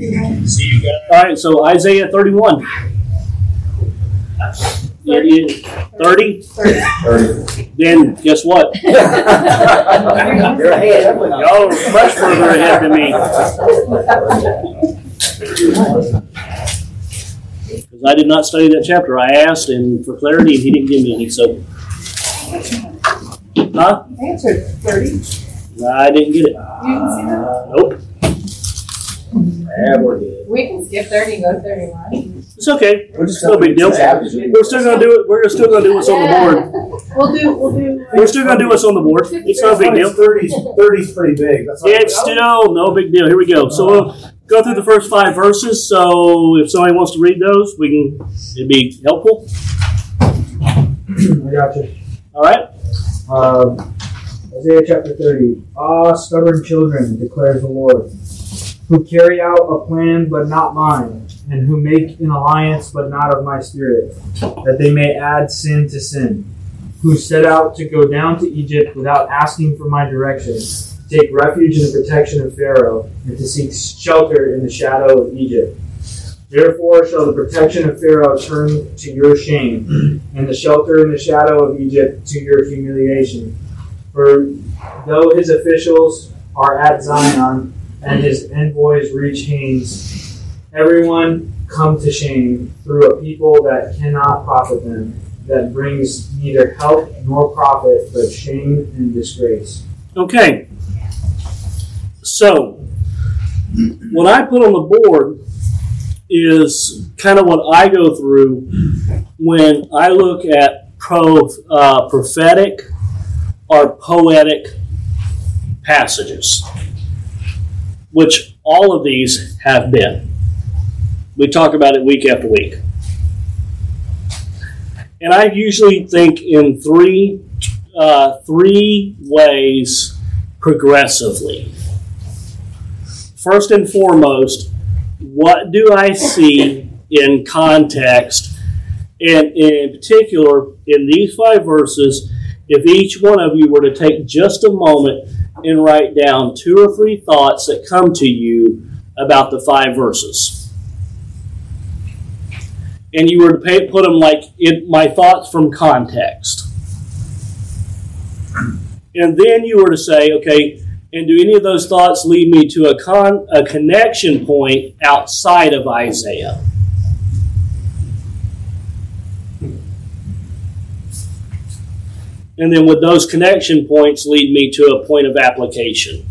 See you guys. All right, so Isaiah 31. It is 30. Then guess what? You're ahead. Y'all are much further ahead than me. Because I did not study that chapter. I asked and for clarity, and he didn't give me any. So, huh? Answered thirty. I didn't get it. You didn't see that? Nope. Yeah, we're good. We can skip thirty and go to thirty-one. It's okay. We're just No big deal. We're still gonna do it. We're still gonna do what's on the board. We'll do, we'll do. We're still gonna do what's on the board. It's no big deal. 30's, 30's pretty big. That's all- It's still no big deal. Here we go. So we'll go through the first five verses. So if somebody wants to read those, we can. It'd be helpful. I got you. All right. Um, Isaiah chapter 30. Ah, stubborn children, declares the Lord, who carry out a plan but not mine, and who make an alliance but not of my spirit, that they may add sin to sin, who set out to go down to Egypt without asking for my direction, take refuge in the protection of Pharaoh, and to seek shelter in the shadow of Egypt. Therefore shall the protection of Pharaoh turn to your shame, and the shelter in the shadow of Egypt to your humiliation. For though his officials are at Zoan, and his envoys reach Hanes, everyone come to shame through a people that cannot profit them, that brings neither help nor profit, but shame and disgrace. Okay. So what I put on the board is kind of what I go through when I look at pro, uh, prophetic or poetic passages, which all of these have been. We talk about it week after week. And I usually think in three uh, three ways progressively. First and foremost, what do I see in context? And in particular, in these five verses, if each one of you were to take just a moment and write down two or three thoughts that come to you about the five verses. And you were to pay, put them like in my thoughts from context. And then you were to say, okay, and do any of those thoughts lead me to a, con, a connection point outside of Isaiah? And then would those connection points lead me to a point of application?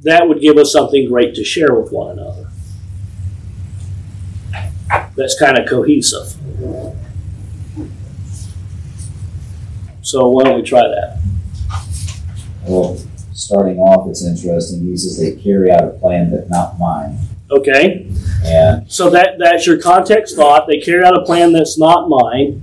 That would give us something great to share with one another. That's kind of cohesive. So why don't we try that? Well, starting off, it's interesting. He says they carry out a plan, but not mine. Okay, And so that that's your context thought. They carry out a plan that's not mine.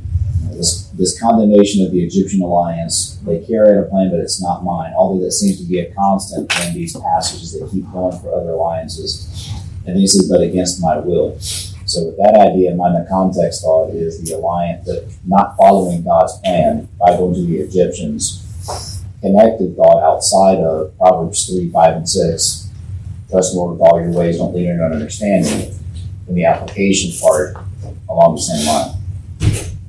this, this condemnation of the Egyptian alliance, they carry out a plan, but it's not mine. Although that seems to be a constant in these passages that keep going for other alliances. And he says, but against my will. So with that idea in mind, the context thought is the alliance that not following God's plan by going to the Egyptians. Connected thought outside of Proverbs 3, 5, and 6. Trust the Lord with all your ways, don't lean on your own understanding. And the application part along the same line.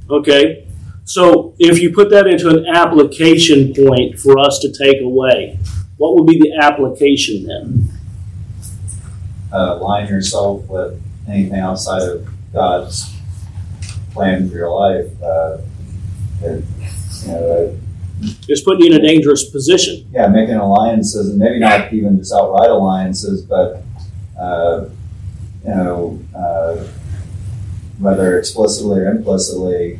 Okay, so if you put that into an application point for us to take away, what would be the application then? uh, align yourself with anything outside of God's plan for your life. Uh, it, you know, It's putting you in a dangerous position. yeah, making alliances, and maybe not even just outright alliances, but uh, you know, uh, whether explicitly or implicitly,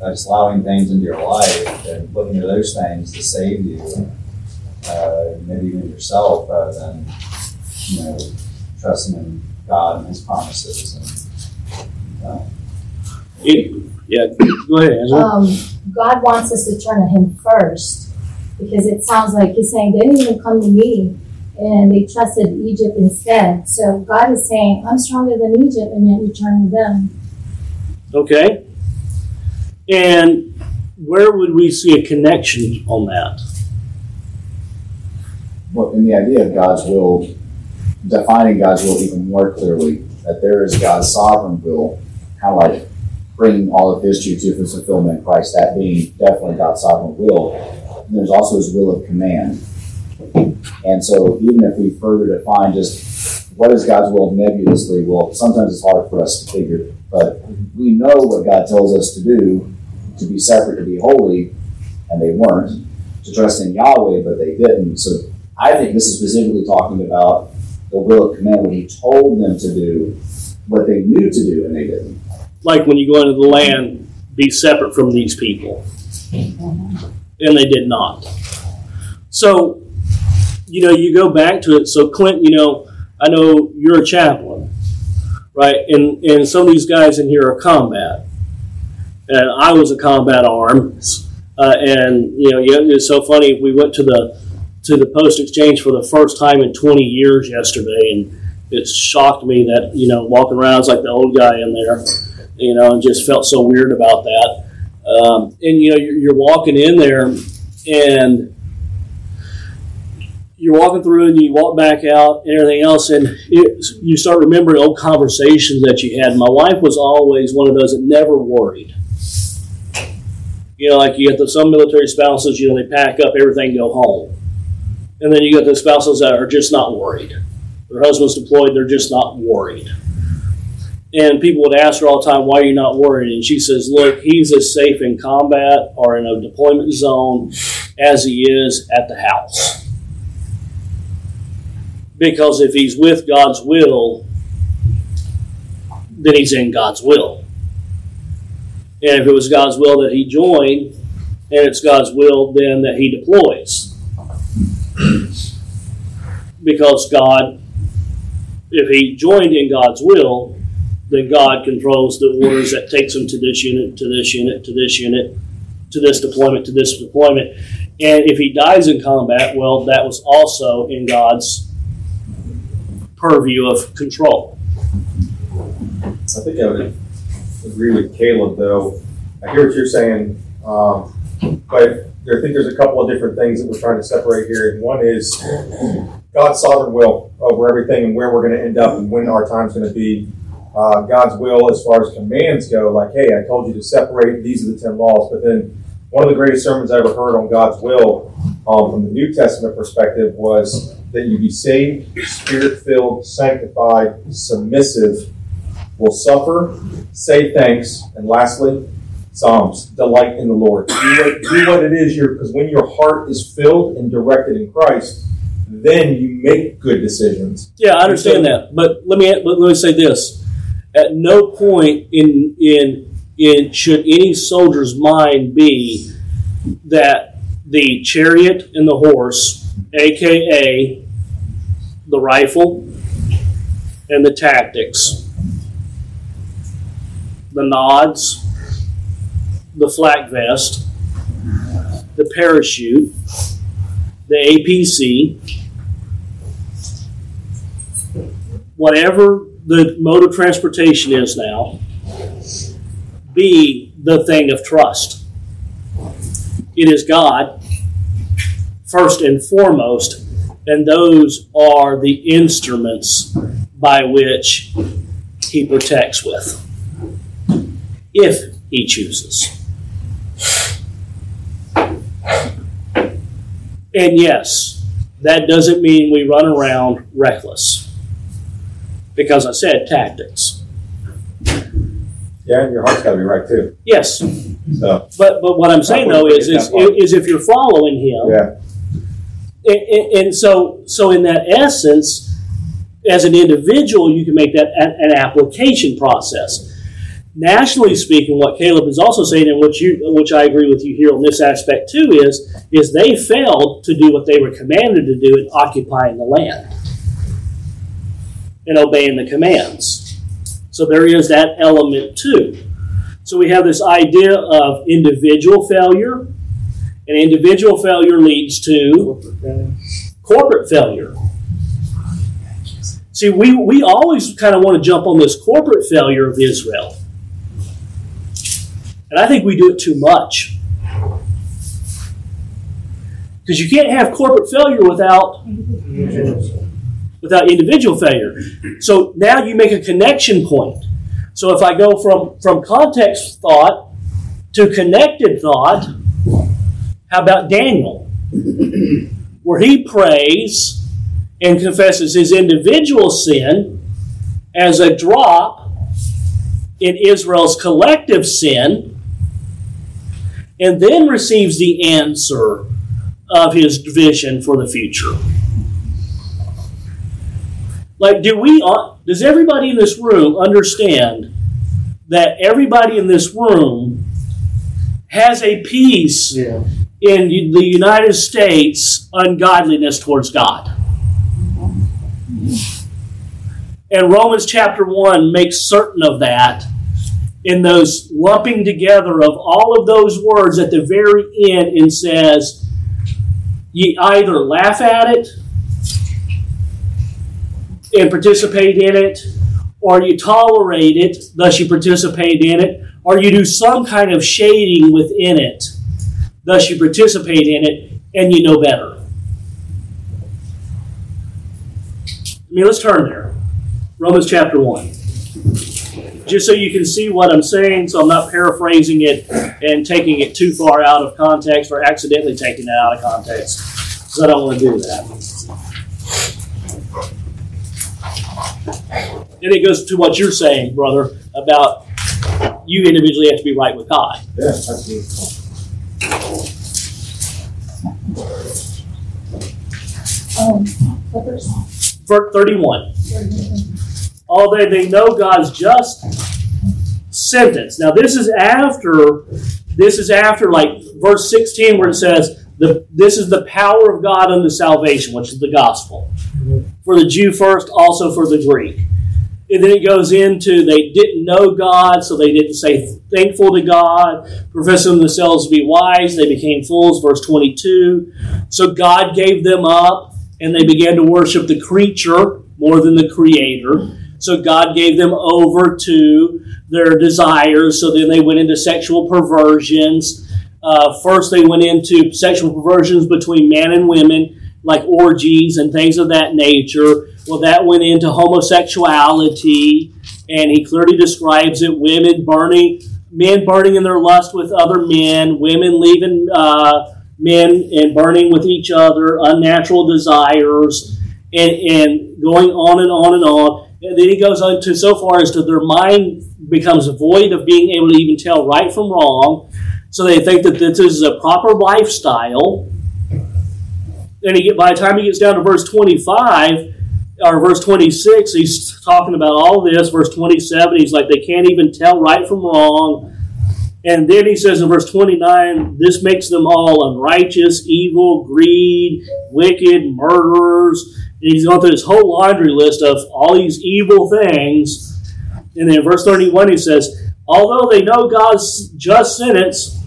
uh, just allowing things into your life and looking to those things to save you, uh, maybe even yourself, rather than you know, trusting in God and His promises. And, uh, It, yeah, go ahead, Angela. um, God wants us to turn to Him first because it sounds like He's saying they didn't even come to me and they trusted Egypt instead. So God is saying, I'm stronger than Egypt, and yet you turn to them. Okay. And where would we see a connection on that? well, in the idea of God's will, defining God's will even more clearly, that there is God's sovereign will, kind of like bringing all of history to its fulfillment in Christ, that being definitely God's sovereign will. And there's also his will of command. And so even if we further define just what is God's will nebulously, well, sometimes it's hard for us to figure, but we know what God tells us to do, to be separate, to be holy, and they weren't, to trust in Yahweh, but they didn't. So I think this is specifically talking about the will of command, what he told them to do, what they knew to do, and they didn't. Like when you go into the land, be separate from these people. And they did not. So, you know, you go back to it. So, Clint, you know, I know you're a chaplain, right? And, and some of these guys in here are combat. And I was a combat arms. Uh, and, you know, it's so funny. We went to the to the post exchange for the first time in 20 years yesterday, and it shocked me that you know walking around I was like the old guy in there, you know, and just felt so weird about that. Um, and you know, you're, you're walking in there, and you're walking through, and you walk back out, and everything else, and it, you start remembering old conversations that you had. My wife was always one of those that never worried. You know, like you get the, some military spouses, you know, they pack up everything, go home. And then you get the spouses that are just not worried. Their husband's deployed, they're just not worried. And people would ask her all the time, why are you not worried? And she says, look, he's as safe in combat or in a deployment zone as he is at the house. Because if he's with God's will, then he's in God's will. And if it was God's will that he joined, and it's God's will then that he deploys. because God, if he joined in God's will, then God controls the orders that takes him to this unit, to this unit, to this unit, to this deployment, to this deployment. And if he dies in combat, well, that was also in God's purview of control. I think I would agree with Caleb, though. I hear what you're saying, um, but I think there's a couple of different things that we're trying to separate here. And one is God's sovereign will over everything and where we're going to end up and when our time's going to be. Uh, God's will as far as commands go, like, hey, I told you to separate, these are the 10 laws. But then one of the greatest sermons I ever heard on God's will um, from the New Testament perspective was that you be saved, spirit filled, sanctified, submissive, will suffer, say thanks, and lastly, Psalms, delight in the Lord. Do what, do what it is because when your heart is filled and directed in Christ, then you make good decisions. Yeah, I understand that, but let me let me say this: at no point in in in should any soldier's mind be that the chariot and the horse, aka the rifle and the tactics, the nods, the flak vest, the parachute, the APC, whatever the mode of transportation is now, be the thing of trust. It is God, first and foremost, and those are the instruments by which He protects with, if He chooses. And yes, that doesn't mean we run around reckless. Because I said tactics. Yeah, and your heart's got to be right too. Yes, So, but but what I'm saying though is is, is if you're following him, yeah, and, and- so so in that essence, as an individual, you can make that an, an application process. Nationally speaking, what Caleb is also saying, and which you which I agree with you here on this aspect too, is is they failed to do what they were commanded to do in occupying the land and obeying the commands. So there is that element too. So we have this idea of individual failure, and individual failure leads to corporate failure. See, we, we always kind of want to jump on this corporate failure of Israel. And I think we do it too much. Because you can't have corporate failure without without individual failure. So now you make a connection point. So if I go from from context thought to connected thought, how about Daniel? Where he prays and confesses his individual sin as a drop in Israel's collective sin, and then receives the answer of his vision for the future. Like, do we, uh, does everybody in this room understand that everybody in this room has a piece Yeah. in the United States ungodliness towards God? And Romans chapter 1 makes certain of that in those lumping together of all of those words at the very end and says, ye either laugh at it and participate in it, or you tolerate it, thus you participate in it, or you do some kind of shading within it, thus you participate in it, and you know better. I mean, let's turn there. Romans chapter 1. Just so you can see what I'm saying, so I'm not paraphrasing it and taking it too far out of context or accidentally taking it out of context, because I don't want to do that. And it goes to what you're saying, brother, about you individually have to be right with God. Yeah, absolutely. Um, verse? Verse 31. Although they know God's just sentence. Now this is after this is after like verse 16 where it says the this is the power of God unto salvation, which is the gospel. For the Jew first, also for the Greek. And then it goes into they didn't know God, so they didn't say thankful to God, professing themselves to be wise, they became fools, verse 22. So God gave them up, and they began to worship the creature more than the creator. So God gave them over to their desires. So then they went into sexual perversions. Uh, first, they went into sexual perversions between man and women, like orgies and things of that nature. Well, that went into homosexuality, and he clearly describes it: women burning, men burning in their lust with other men, women leaving uh, men and burning with each other, unnatural desires, and, and going on and on and on. And then he goes on to so far as to their mind becomes void of being able to even tell right from wrong. So they think that this is a proper lifestyle. And he by the time he gets down to verse 25 or verse 26, he's talking about all this. Verse 27, he's like, they can't even tell right from wrong. And then he says in verse 29, this makes them all unrighteous, evil, greed, wicked, murderers. And he's going through this whole laundry list of all these evil things. And then in verse 31, he says, although they know God's just sentence,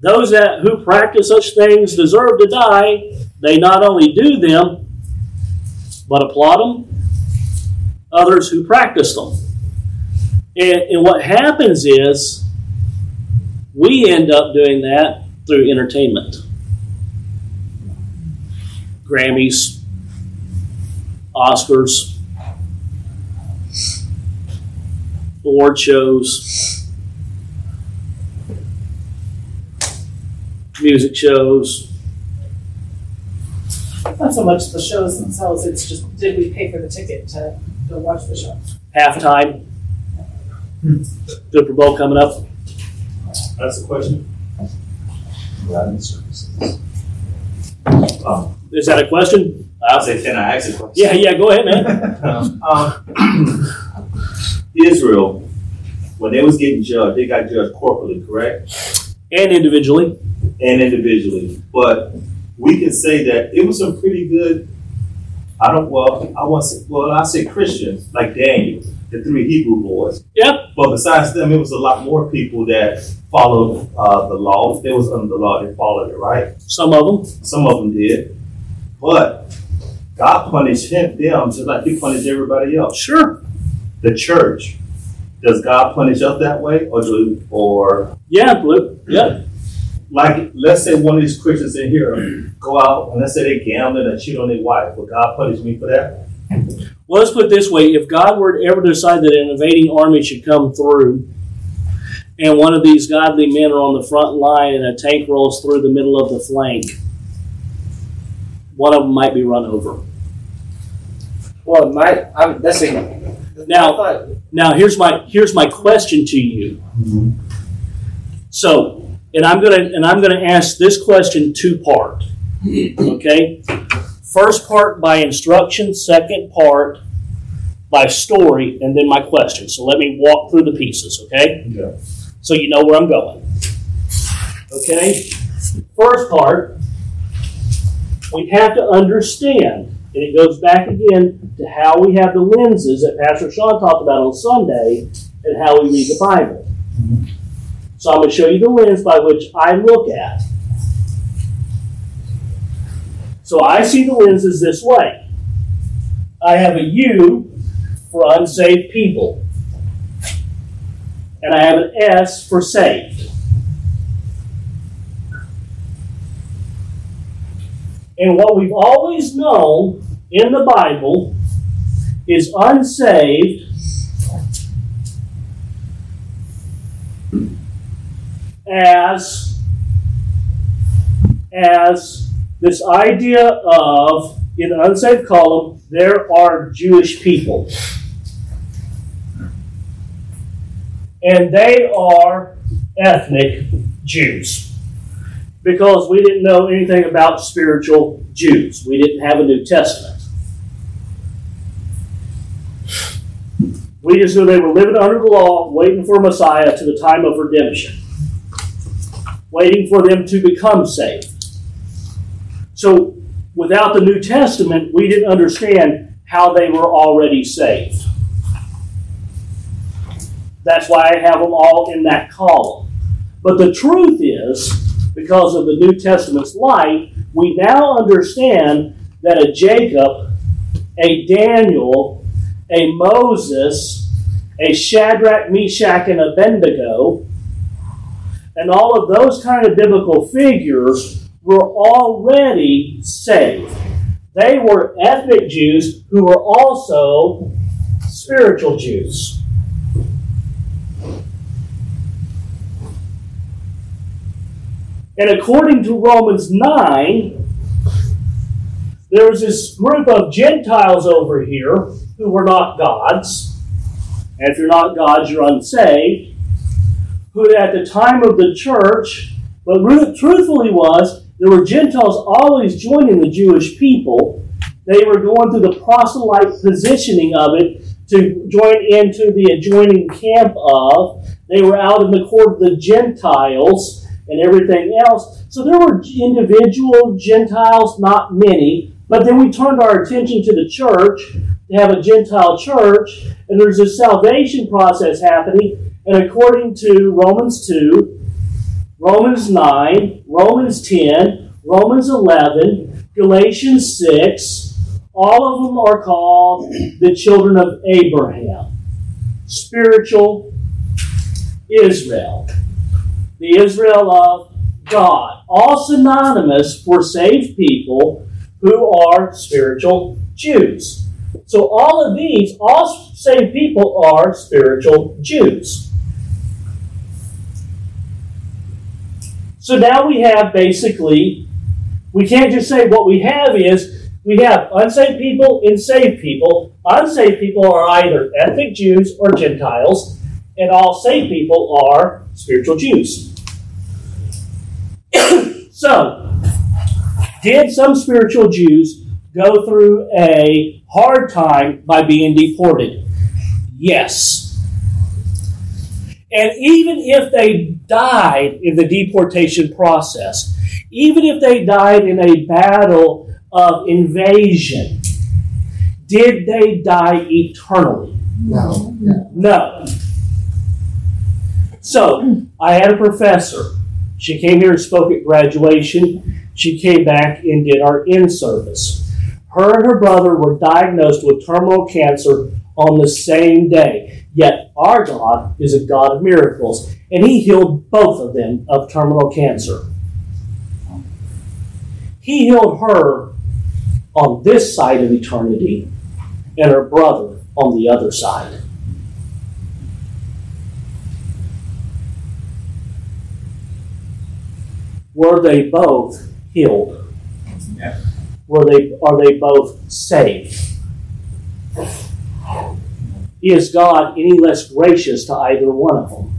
those that who practice such things deserve to die. They not only do them, but applaud them. Others who practice them. And, and what happens is we end up doing that through entertainment. Grammys, Oscars, award shows, music shows. Not so much the shows themselves, it's just, did we pay for the ticket to go watch the show? halftime. Super Bowl coming up. That's the question. Wedding services. Um, Is that a question? I'll say, can I ask a question? Yeah, yeah, go ahead, man. Um, Israel, when they was getting judged, they got judged corporately, correct? And individually. And individually. But we can say that it was some pretty good, I don't, well, I want to say, well, I say Christians, like Daniel, the three Hebrew boys. Yep. But besides them, it was a lot more people that followed uh, the law. They was under the law, they followed it, right? Some of them. Some of them did. But God punished him, them just like he punished everybody else. Sure. The church. Does God punish us that way? Or do or Yeah, Luke. Yeah. like let's say one of these Christians in here go out and let's say they gambling and cheat on their wife, will God punish me for that? Well, let's put it this way: if God were to ever decide that an invading army should come through, and one of these godly men are on the front line, and a tank rolls through the middle of the flank, one of them might be run over. Well, my, I'm, that's a. Now- I thought, Now, here's my here's my question to you. Mm-hmm. So, and I'm gonna and I'm gonna ask this question two part. Okay, first part by instruction, second part by story, and then my question. So let me walk through the pieces. Okay, Yeah. so you know where I'm going. Okay, first part we have to understand, and it goes back again to how we have the lenses that Pastor Sean talked about on Sunday and how we read the Bible. Mm-hmm. So I'm going to show you the lens by which I look at. So I see the lenses this way. I have a U for unsaved people, and I have an S for saved. And what we've always known in the Bible is unsaved as as this idea of in the unsaved column there are Jewish people. And they are ethnic Jews. Because we didn't know anything about spiritual Jews. We didn't have a New Testament. We just knew they were living under the law waiting for Messiah to the time of redemption. Waiting for them to become saved. So, without the New Testament, we didn't understand how they were already saved. That's why I have them all in that column. But the truth is, because of the New Testament's light, we now understand that a Jacob, a Daniel, a Moses, a Shadrach, Meshach, and Abednego, and all of those kind of biblical figures were already saved. They were ethnic Jews who were also spiritual Jews. And according to Romans 9, there was this group of Gentiles over here who were not gods. And if you're not gods, you're unsaved who at the time of the church, but truthfully was, there were Gentiles always joining the Jewish people. They were going through the proselyte positioning of it to join into the adjoining camp of. They were out in the court of the Gentiles and everything else. So there were individual Gentiles, not many, but then we turned our attention to the church to have a Gentile church, and there's a salvation process happening and according to Romans 2, Romans 9, Romans 10, Romans 11, Galatians 6, all of them are called the children of Abraham. Spiritual Israel. The Israel of God. All synonymous for saved people who are spiritual Jews. So all of these, all saved people are spiritual Jews. So now we have basically, we can't just say what we have is we have unsaved people and saved people. Unsaved people are either ethnic Jews or Gentiles, and all saved people are spiritual Jews. so, did some spiritual Jews go through a hard time by being deported? Yes. And even if they died in the deportation process, even if they died in a battle of invasion, did they die eternally? no. No. So, I had a professor. She came here and spoke at graduation. She came back and did our in service. Her and her brother were diagnosed with terminal cancer on the same day. Yet our God is a God of miracles, and He healed both of them of terminal cancer. He healed her on this side of eternity and her brother on the other side. Were they both healed? Were they are they both saved? Is God any less gracious to either one of them?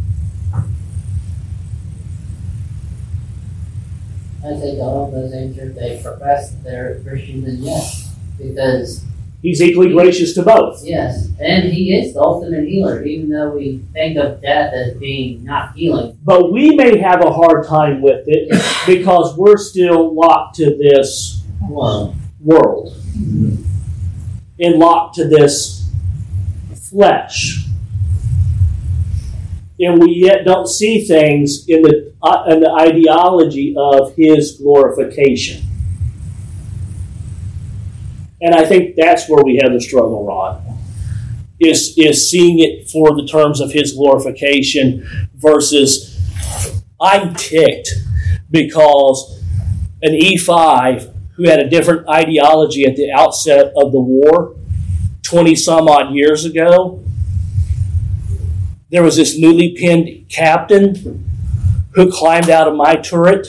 I think all of those answers they profess they're Christians, and yes, because He's equally gracious to both. yes, and He is the ultimate healer. Even though we think of death as being not healing, But we may have a hard time with it because we're still locked to this well, world and locked to this flesh. And we yet don't see things in the, uh, in the ideology of his glorification. And I think that's where we have the struggle, Ron. Is, is seeing it for the terms of his glorification versus I'm ticked because an E5 who had a different ideology at the outset of the war 20 some odd years ago. There was this newly pinned captain who climbed out of my turret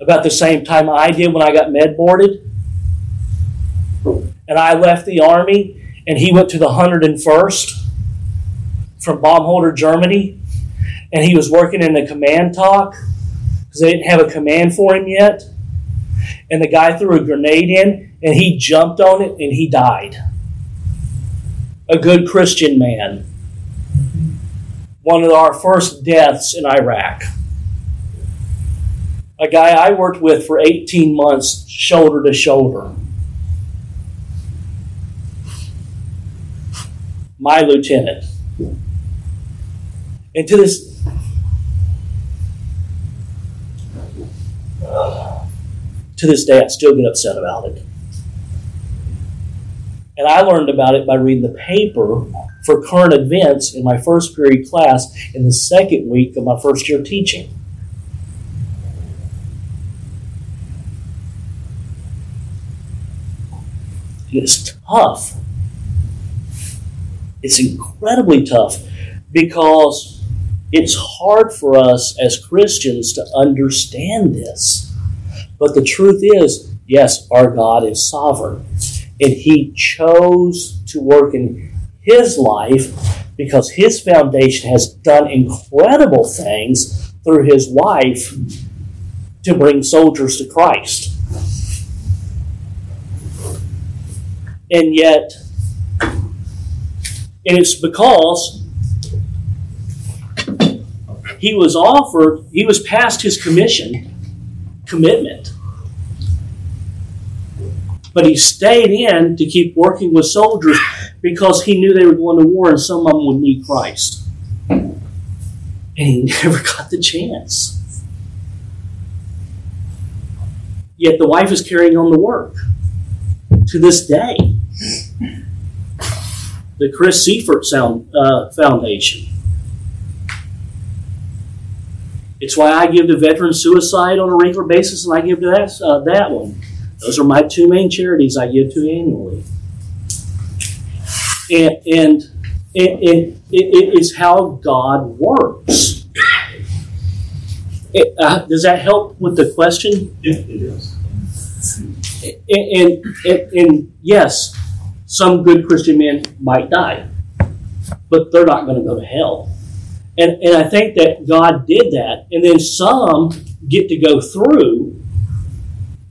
about the same time I did when I got med boarded. And I left the army and he went to the 101st from Baumholder, Germany. And he was working in the command talk because they didn't have a command for him yet and the guy threw a grenade in and he jumped on it and he died. A good Christian man. One of our first deaths in Iraq. A guy I worked with for 18 months, shoulder to shoulder. My lieutenant. And to this to this day, I still get upset about it. And I learned about it by reading the paper for current events in my first period class in the second week of my first year teaching. It's tough. It's incredibly tough because it's hard for us as Christians to understand this. But the truth is, yes, our God is sovereign. And He chose to work in His life because His foundation has done incredible things through His wife to bring soldiers to Christ. And yet, and it's because he was offered, he was past his commission commitment. But he stayed in to keep working with soldiers because he knew they were going to war and some of them would need Christ. And he never got the chance. Yet the wife is carrying on the work to this day. The Chris Seifert Sound, uh, Foundation. It's why I give to veteran suicide on a regular basis, and I give to that uh, that one. Those are my two main charities I give to annually. And and, and, and it, it's how God works. It, uh, does that help with the question? Yeah, it. And, and, and, and yes, some good Christian men might die, but they're not going to go to hell. And, and I think that God did that. And then some get to go through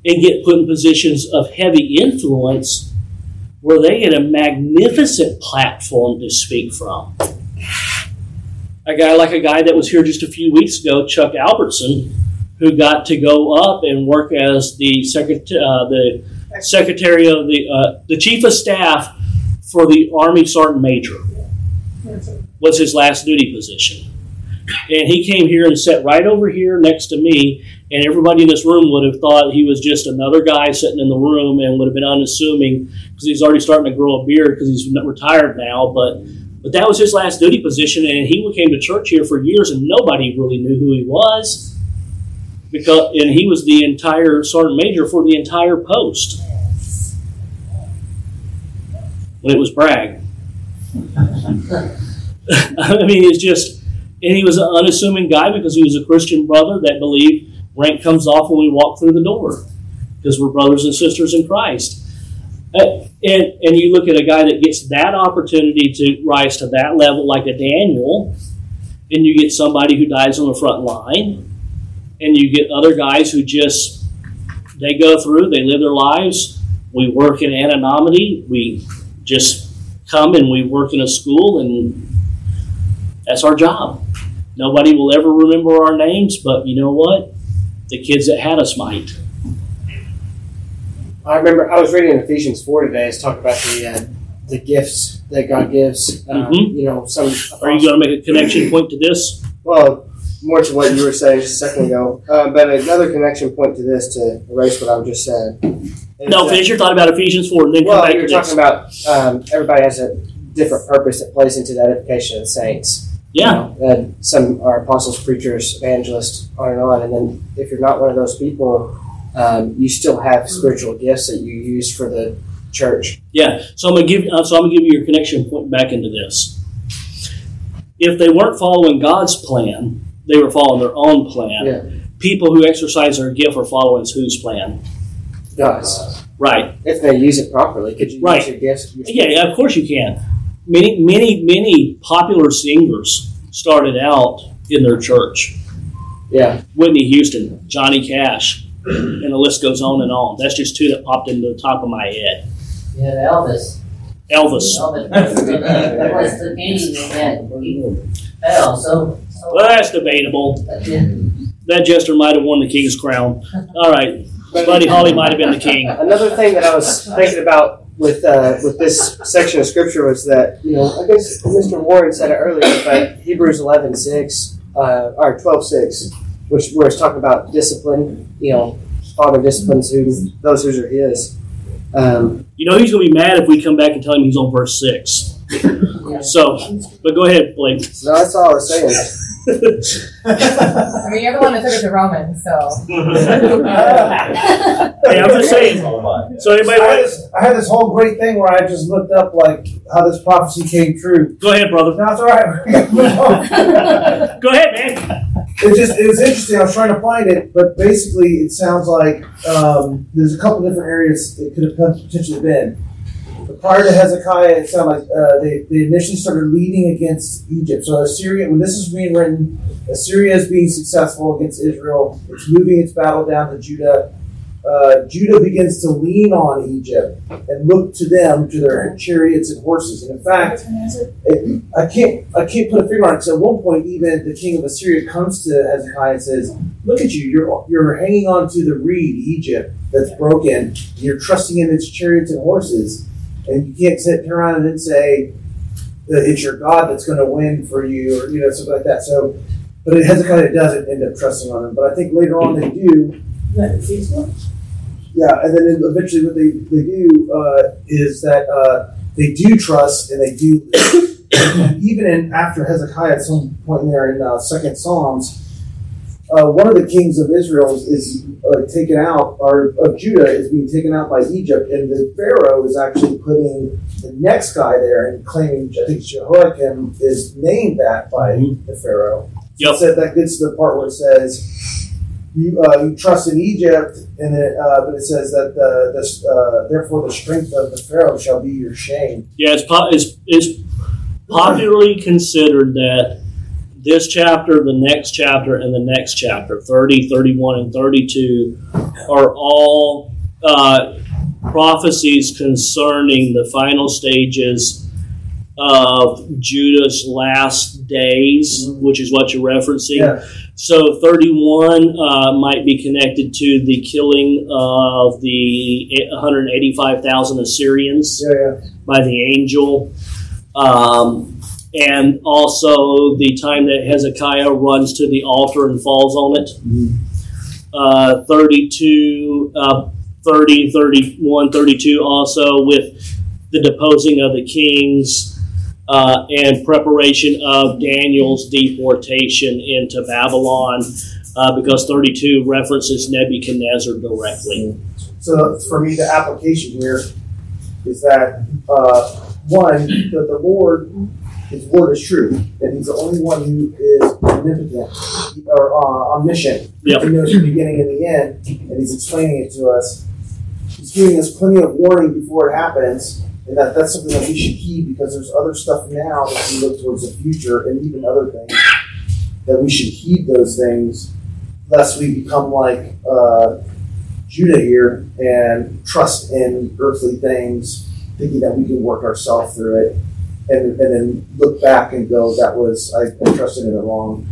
and get put in positions of heavy influence where they get a magnificent platform to speak from. A guy like a guy that was here just a few weeks ago, Chuck Albertson, who got to go up and work as the secretary, uh, the secretary of the uh, the chief of staff for the Army Sergeant Major was his last duty position. And he came here and sat right over here next to me, and everybody in this room would have thought he was just another guy sitting in the room and would have been unassuming because he's already starting to grow a beard because he's retired now. But but that was his last duty position, and he came to church here for years, and nobody really knew who he was because and he was the entire sergeant major for the entire post when it was Bragg. I mean, it's just, and he was an unassuming guy because he was a Christian brother that believed rank comes off when we walk through the door because we're brothers and sisters in Christ. Uh, and and you look at a guy that gets that opportunity to rise to that level, like a Daniel, and you get somebody who dies on the front line, and you get other guys who just they go through, they live their lives. We work in anonymity. We just come and we work in a school, and that's our job. Nobody will ever remember our names, but you know what? The kids that had us might. I remember I was reading Ephesians four today. It's talking about the uh, the gifts that God gives. Um, Mhm. You know, some. Are you going to make a connection point to this? Well, more to what you were saying just a second ago, um, but another connection point to this to erase what I just said. No, finish your thought about Ephesians 4 and then come Well, back you're talking this. about um, everybody has a different purpose that plays into the edification of the saints. Yeah. You know, and some are apostles, preachers, evangelists, on and on. And then if you're not one of those people, um, you still have spiritual gifts that you use for the church. Yeah. So I'm gonna give. Uh, so I'm gonna give you your connection point back into this. If they weren't following God's plan, they were following their own plan. Yeah. People who exercise their gift are following whose plan? Guys, Right. if they use it properly, could you Right. use your gifts? Your Yeah, yeah, of course you can. Many, many, many popular singers started out in their church. Yeah. Whitney Houston, Johnny Cash, and the list goes on and on. That's just two that popped into the top of my head. Yeah, Elvis. Elvis. Elvis. That was the king that he fell. So, so Well, that's debatable. That jester might have won the king's crown. All right, Buddy Holly might have been the king. Another thing that I was thinking about with uh, with this section of scripture was that you know I guess Mr. Warren said it earlier, but Hebrews eleven six uh, or twelve six, which where it's talking about discipline. You know, Father disciplines who those who are His. Um, You know he's going to be mad if we come back and tell him he's on verse six. So, but go ahead, Blake. no, that's all I was saying. I mean, you're the one that took it to Romans, so. Hey, I'm just saying. So anybody I had, want? this, I had this whole great thing where I just looked up like how this prophecy came true. Go ahead, brother. No, it's all right. Go ahead, man. it just it was interesting. I was trying to find it, but basically, it sounds like um, there's a couple different areas it could have potentially been. Prior to Hezekiah, it sounded like uh, they, they initially started leading against Egypt. So Assyria, when this is being written, Assyria is being successful against Israel. It's moving its battle down to Judah. Uh, Judah begins to lean on Egypt and look to them, to their chariots and horses. And in fact, it, I can't I can't put a finger on it because at one point even the king of Assyria comes to Hezekiah and says, "Look at you! You're you're hanging on to the reed, Egypt, that's broken. You're trusting in its chariots and horses, and you can't sit turn around and then say that it's your God that's going to win for you, or you know something like that." So, but Hezekiah doesn't end up trusting on him. But I think later on they do. Is that the case, though? Yeah, and then eventually what they, they do uh, is that uh, they do trust and they do even in after Hezekiah at some point in there in uh, Second Psalms, uh, one of the kings of Israel is, uh, taken out, or of Judah is being taken out by Egypt, and the Pharaoh is actually putting the next guy there and claiming I think Jehoiakim is named that by the Pharaoh. Yep. So that gets to the part where it says you, uh, you trust in Egypt, and it, uh, but it says that the, this, uh, therefore the strength of the Pharaoh shall be your shame. Yeah, it's, po- it's, it's popularly considered that this chapter, the next chapter, and the next chapter, 30, 31, and 32, are all uh, prophecies concerning the final stages of Judah's last days, which is what you're referencing. Yeah. So 31 uh, might be connected to the killing of the 185,000 Assyrians Yeah, yeah. by the angel. Um, and also the time that Hezekiah runs to the altar and falls on it. Uh, 32, uh, 30, 31, 32 also with the deposing of the kings uh, and preparation of Daniel's deportation into Babylon. uh, because 32 references Nebuchadnezzar directly. So for me, the application here is that uh, one, that the Lord, His word is true, that He's the only one who is omnipotent or uh, omniscient. Yep. He knows the beginning and the end, and He's explaining it to us. He's giving us plenty of warning before it happens, and that that's something that we should heed because there's other stuff now that we look towards the future and even other things that we should heed those things, lest we become like. Uh, Judah here and trust in earthly things, thinking that we can work ourselves through it, and, and then look back and go, that was, I, trusted in the wrong.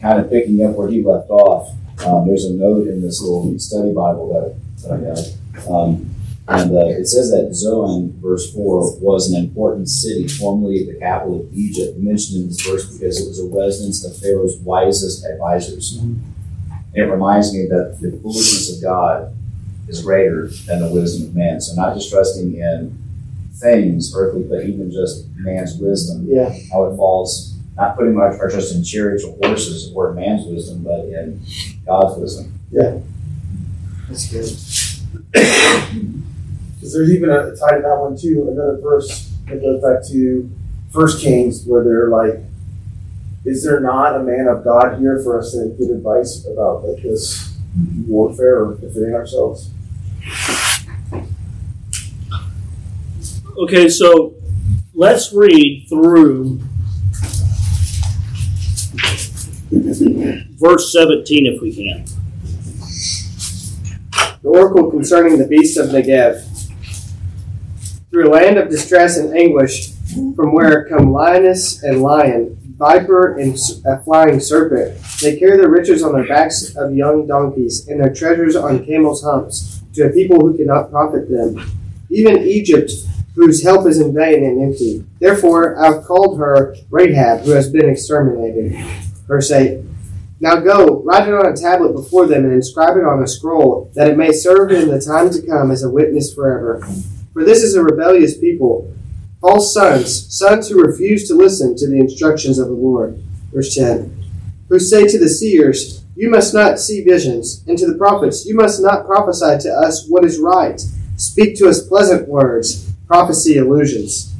Kind of picking up where he left off, um, there's a note in this little study Bible that, that I got. Um, and uh, it says that Zoan, verse 4, was an important city, formerly the capital of Egypt, mentioned in this verse because it was a residence of Pharaoh's wisest advisors. And it reminds me that the foolishness of God is greater than the wisdom of man. So, not just trusting in things, earthly, but even just man's wisdom, Yeah. how it falls, not putting our, our trust in chariots or horses or man's wisdom, but in God's wisdom. Yeah. That's good. Because there's even a tie to that one too, another verse that goes back to First Kings where they're like, is there not a man of God here for us to give advice about like this warfare or defending ourselves? Okay, so let's read through verse 17 if we can. The oracle concerning the beast of Negev. Through a land of distress and anguish, from where come lioness and lion, viper and a flying serpent, they carry their riches on their backs of young donkeys, and their treasures on camels' humps, to a people who cannot profit them. Even Egypt, whose help is in vain and empty. Therefore I've called her Rahab, who has been exterminated. Verse 8. Now go, write it on a tablet before them, and inscribe it on a scroll, that it may serve in the time to come as a witness forever. For this is a rebellious people, false sons, sons who refuse to listen to the instructions of the Lord. Verse 10. Who say to the seers, You must not see visions, and to the prophets, You must not prophesy to us what is right. Speak to us pleasant words, prophecy illusions.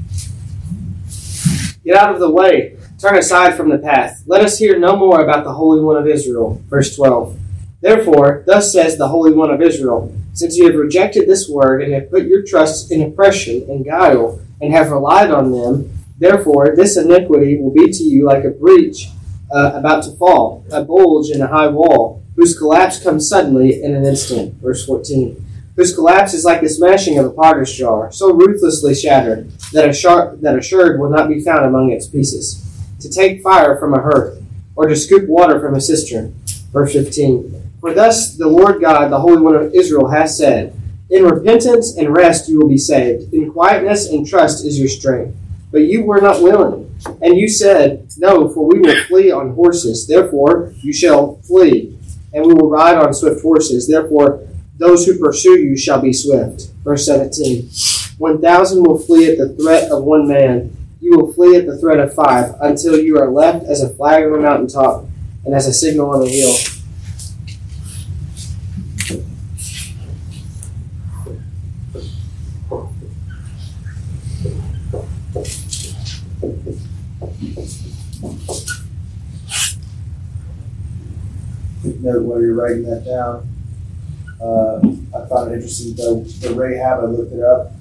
Get out of the way. Turn aside from the path. Let us hear no more about the Holy One of Israel. Verse 12. Therefore, thus says the Holy One of Israel Since you have rejected this word and have put your trust in oppression and guile, and have relied on them, therefore this iniquity will be to you like a breach uh, about to fall, a bulge in a high wall, whose collapse comes suddenly in an instant. Verse 14. Whose collapse is like the smashing of a potter's jar, so ruthlessly shattered that a, shard, that a sherd will not be found among its pieces to take fire from a hearth, or to scoop water from a cistern. Verse 15. For thus the Lord God, the Holy One of Israel, has said, In repentance and rest you will be saved. In quietness and trust is your strength. But you were not willing. And you said, No, for we will flee on horses. Therefore you shall flee. And we will ride on swift horses. Therefore those who pursue you shall be swift. Verse 17. One thousand will flee at the threat of one man you will flee at the threat of five until you are left as a flag on a mountaintop and as a signal on a hill. Note while you're writing that down. Uh, I found it interesting, the, the Rahab, I looked it up.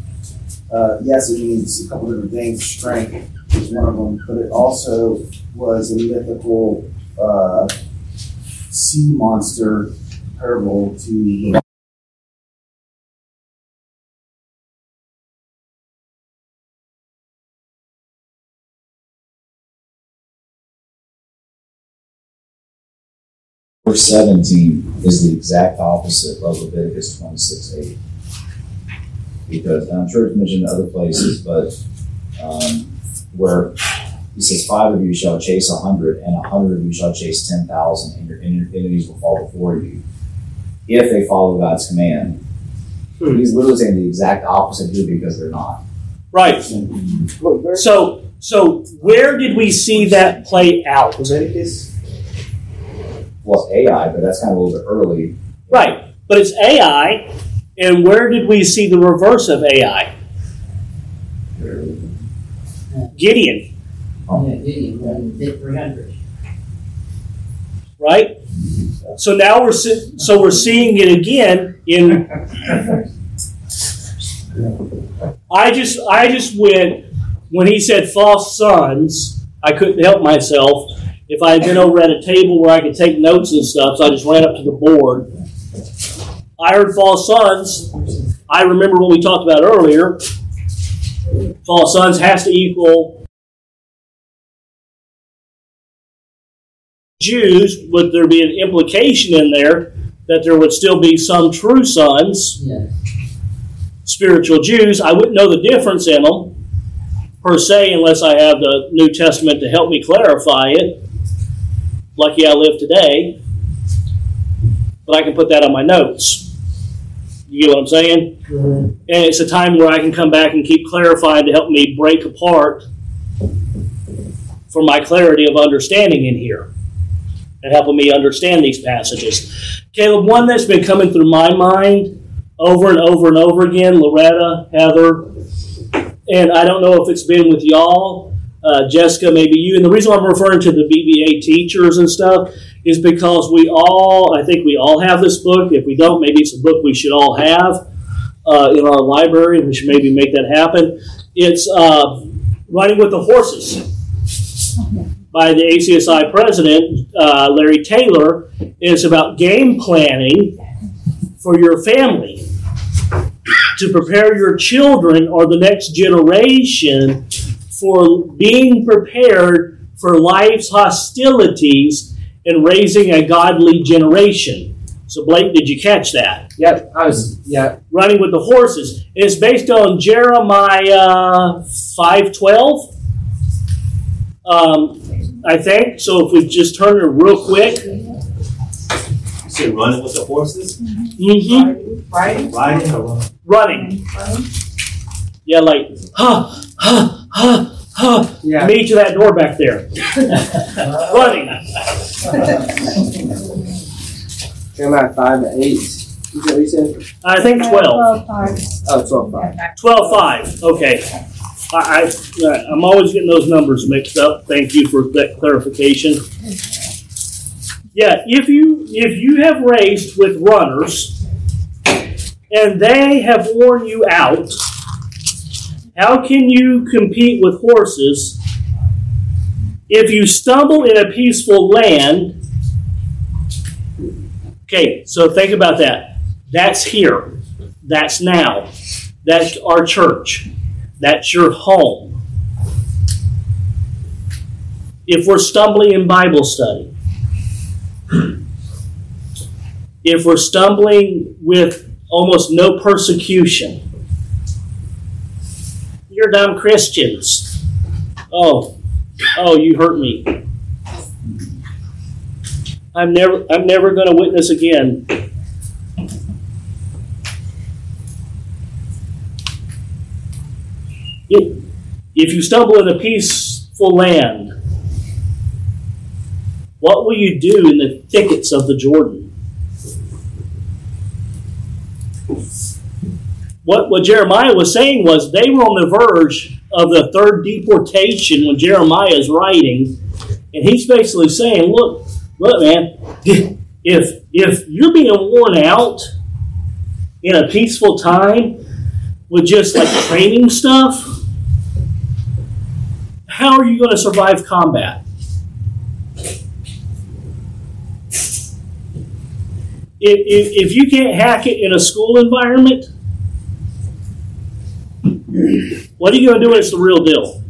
Uh, yes, it means a couple different things. Strength is one of them, but it also was a mythical uh, sea monster comparable to Verse 17 is the exact opposite of Leviticus 26 8. Because, and I'm sure it's mentioned in other places, but um, where he says, Five of you shall chase a hundred, and a hundred of you shall chase 10,000, and your enemies will fall before you, if they follow God's command. He's literally saying the exact opposite here because they're not. Right. So, so where did we see that play out? Leviticus? Well Ai, but that's kind of a little bit early. Right. But it's Ai, and where did we see the reverse of Ai? Gideon, Oh. Yeah, Gideon, when he did three hundred. right? So now we're se- so we're seeing it again in. I just I just went when he said false sons. I couldn't help myself. If I had been over at a table where I could take notes and stuff, so I just ran up to the board. I heard false sons. I remember what we talked about earlier. False sons has to equal Jews. Would there be an implication in there that there would still be some true sons, Yeah. spiritual Jews? I wouldn't know the difference in them per se unless I have the New Testament to help me clarify it. Lucky I live today. But I can put that on my notes. You get what I'm saying? Mm-hmm. And it's a time where I can come back and keep clarifying to help me break apart for my clarity of understanding in here and helping me understand these passages. Caleb, one that's been coming through my mind over and over and over again, Loretta, Heather, and I don't know if it's been with y'all, uh, Jessica, maybe you. And the reason I'm referring to the BBA teachers and stuff is because we all, I think we all have this book. If we don't, maybe it's a book we should all have uh, in our library, and we should maybe make that happen. It's uh, Running with the Horses by the ACSI president, uh, Larry Taylor. It's about game planning for your family to prepare your children or the next generation for being prepared for life's hostilities and raising a godly generation. So, Blake, did you catch that? Yep, I was. Yeah, Running with the horses. It's based on Jeremiah five twelve. Um, I think so. If we just turn it real quick, You said running with the horses? mm-hmm. Right? Riding or running? running. Yeah, like huh, ha ha ha. yeah. Me to that door back there. running. Jeremiah five to eight. Is that what you said? I think twelve. Oh, 12 5. 12 5. Okay. I, I, uh, I'm always getting those numbers mixed up. Thank you for that clarification. Yeah, if you if you have raced with runners and they have worn you out, how can you compete with horses if you stumble in a peaceful land? Okay, so think about that. That's here. That's now. That's our church. That's your home. If we're stumbling in Bible study, if we're stumbling with almost no persecution, you're dumb Christians. Oh, oh, you hurt me. I'm never, I'm never going to witness again. If, if you stumble in a peaceful land, what will you do in the thickets of the Jordan? What, what Jeremiah was saying was they were on the verge of the third deportation when Jeremiah is writing, and he's basically saying, "Look, look, man, if if you're being worn out in a peaceful time with just like training stuff, how are you going to survive combat? If, if, if you can't hack it in a school environment, what are you going to do when it's the real deal?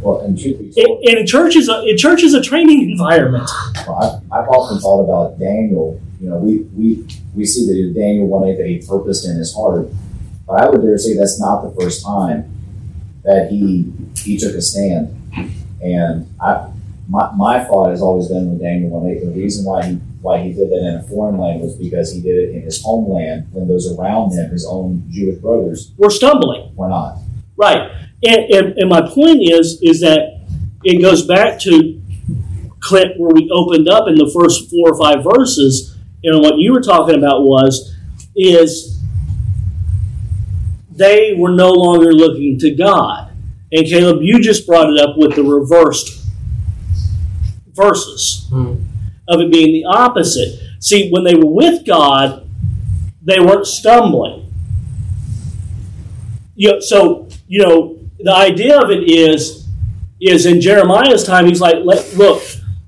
Well, and truth be And, told, and church is a in church is a training environment. well, I've, I've often thought about Daniel. You know, we, we, we see that Daniel 1 8 that he purposed in his heart. But I would dare say that's not the first time that he he took a stand. And I my, my thought has always been with Daniel 1 8, the reason why he why he did that in a foreign land was because he did it in his homeland when those around him, his own Jewish brothers, We're stumbling. were not. Right. And, and, and my point is is that it goes back to Clint, where we opened up in the first four or five verses, and what you were talking about was, is they were no longer looking to God. And Caleb, you just brought it up with the reversed verses hmm. Of it being the opposite. See, when they were with God, they weren't stumbling. You know, so you know the idea of it is is in Jeremiah's time. He's like, look,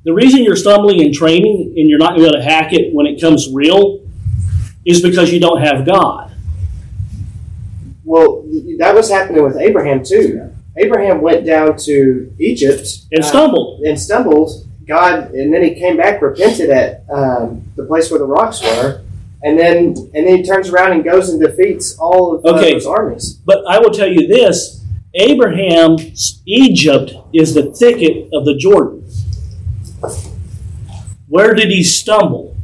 the reason you're stumbling in training and you're not going to be able to hack it when it comes real is because you don't have God. Well, that was happening with Abraham too. Abraham went down to Egypt And uh, stumbled. and stumbled. God, and then he came back, repented at um, the place where the rocks were, and then and then he turns around and goes and defeats all of Okay. those armies. But I will tell you this: Abraham's Egypt is the thicket of the Jordan. Where did he stumble?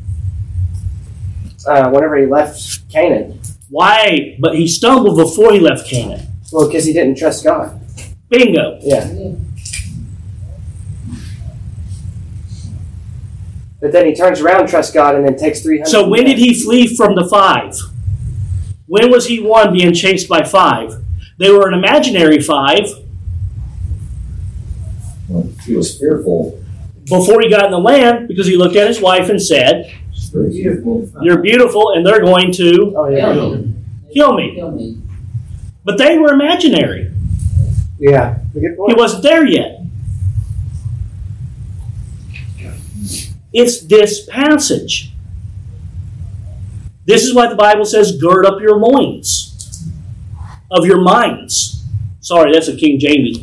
Uh, whenever he left Canaan, Why? But he stumbled before he left Canaan. well, because he didn't trust God. Bingo. Yeah. But then he turns around, trusts God, and then takes three hundred. So when did he flee from the five? When was he one being chased by five? They were an imaginary five When he was fearful, before he got in the land because he looked at his wife and said, beautiful. You're beautiful, and they're going to Oh yeah. Kill me. kill me. Kill me. But they were imaginary. Yeah. He wasn't there yet. It's this passage. This is why the Bible says, gird up your loins of your minds. Sorry, that's a King James.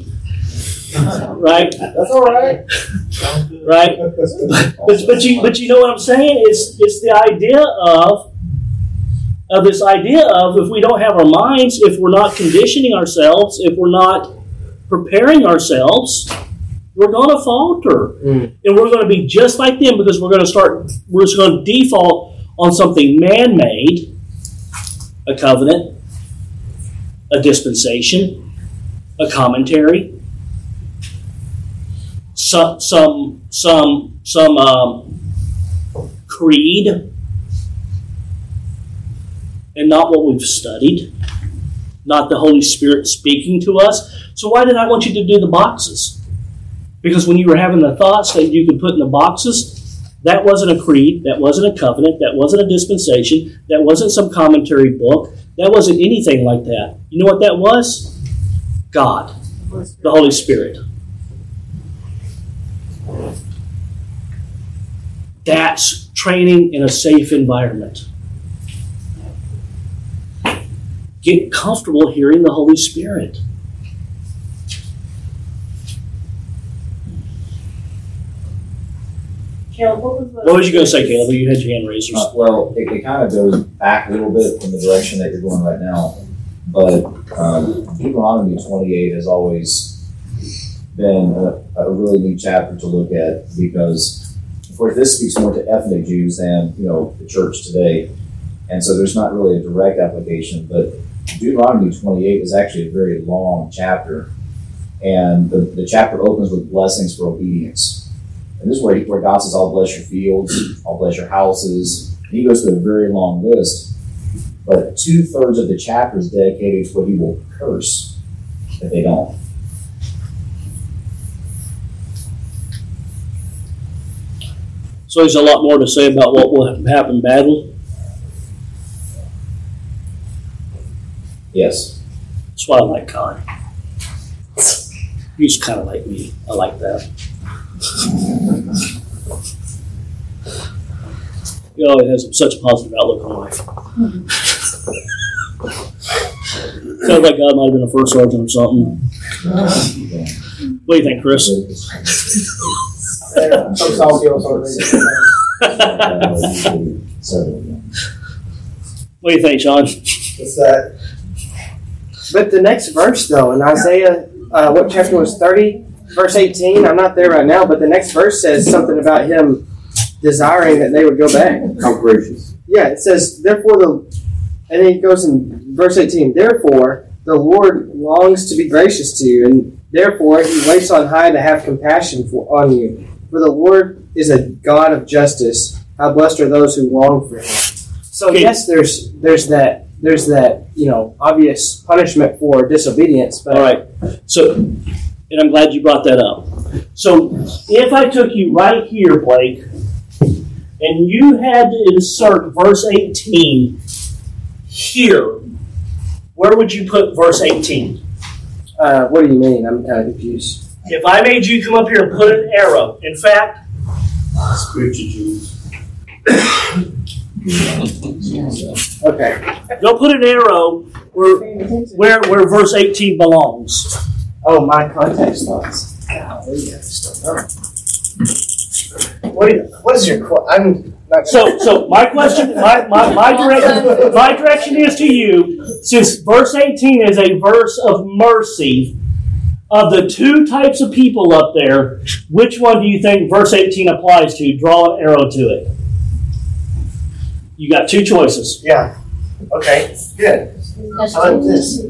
Right? That's all right. Right? But, but you but you know what I'm saying? It's it's the idea of of this idea of if we don't have our minds, if we're not conditioning ourselves, if we're not preparing ourselves, we're going to falter, Mm. and we're going to be just like them because we're going to start. We're just going to default on something man-made, a covenant, a dispensation, a commentary, some some some some um, creed, and not what we've studied, not the Holy Spirit speaking to us. So why did I want you to do the boxes? Because when you were having the thoughts that you could put in the boxes, that wasn't a creed, that wasn't a covenant, that wasn't a dispensation, that wasn't some commentary book, that wasn't anything like that. You know what that was? God, the Holy Spirit. That's training in a safe environment. Get comfortable hearing the Holy Spirit. Caleb, what was the? What was you going to say, Caleb? You had your hand raised. Uh, well, it, it kind of goes back a little bit from the direction that you're going right now. But um, Deuteronomy 28 has always been a, a really neat chapter to look at because, of course, this speaks more to ethnic Jews than you know the church today, and so there's not really a direct application. But Deuteronomy 28 is actually a very long chapter, and the, the chapter opens with blessings for obedience. And this is where, where God says, I'll bless your fields, I'll bless your houses. And he goes through a very long list. But two thirds of the chapter is dedicated to what he will curse if they don't. So there's a lot more to say about what will happen badly. Yes. That's why I like Con. He's kind of like me. I like that. He always has such a positive outlook on life. Sounds like God might have been a first sergeant or something. What do you think, Chris? I'm salty also. What do you think, Sean? What's that? But the next verse, though, in Isaiah, uh, what chapter was 30, verse 18? I'm not there right now, but the next verse says something about him desiring that they would go back. How gracious. Yeah, it says, therefore, the, and then it goes in verse 18, therefore, the Lord longs to be gracious to you, and therefore, he waits on high to have compassion for, on you. For the Lord is a God of justice. How blessed are those who long for Him. So Okay. yes, there's there's that there's that you know obvious punishment for disobedience, but All right. So, and I'm glad you brought that up. So, if I took you right here, Blake, and you had to insert verse 18 here, where would you put verse 18? uh, what do you mean? I'm kind of confused. If I made you come up here and put an arrow, in fact, Spiritual Jews. Okay. go put an arrow where, where, where verse 18 belongs. Oh, my context thoughts. Golly, I just don't know. What, what is your qu- I'm not So, so my question, my, my, my direction, my direction is to you, since verse 18 is a verse of mercy, of the two types of people up there, which one do you think verse 18 applies to? Draw an arrow to it. You got two choices. Yeah. Okay. Good. I like this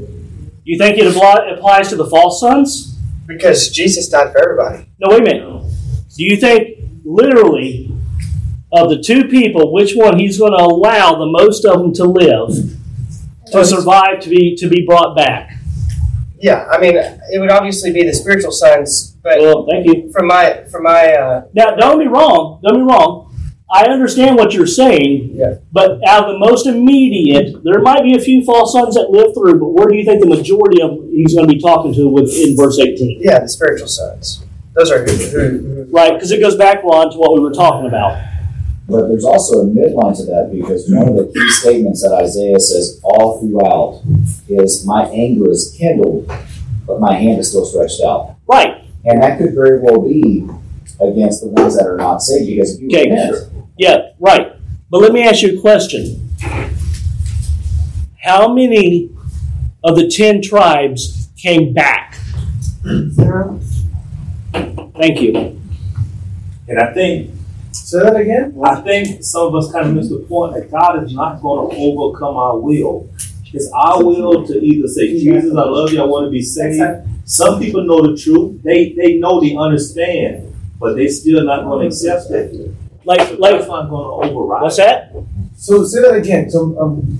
You think it applies to the false sons? because Jesus died for everybody. No, wait a minute. Do you think literally of the two people, which one he's going to allow the most of them to live, to survive, to be to be brought back? Yeah. I mean, it would obviously be the spiritual sons, but Well, thank you. from my from my uh, Now, don't be wrong. Don't be wrong. I understand what you're saying, Yeah. but out of the most immediate, there might be a few false sons that live through. But where do you think the majority of he's going to be talking to with in verse 18? yeah the spiritual sons. Those are who, who, who Right, because it goes back Ron to what we were talking about. But there's also a midline to that because one of the key statements that Isaiah says all throughout is, My anger is kindled, but my hand is still stretched out. Right. And that could very well be against the ones that are not saved because if you Okay. repent, Yeah, right. But let me ask you a question. How many of the ten tribes came back? Zero. Thank you. And I think Say that again. I think some of us kind of miss the point that God is not going to overcome our will. It's our will to either say, Jesus, I love you, I want to be saved. Some people know the truth. They they know they understand, but they still not going to accept it. Like, So like, that's not going to override. what's that? So say that again. So um,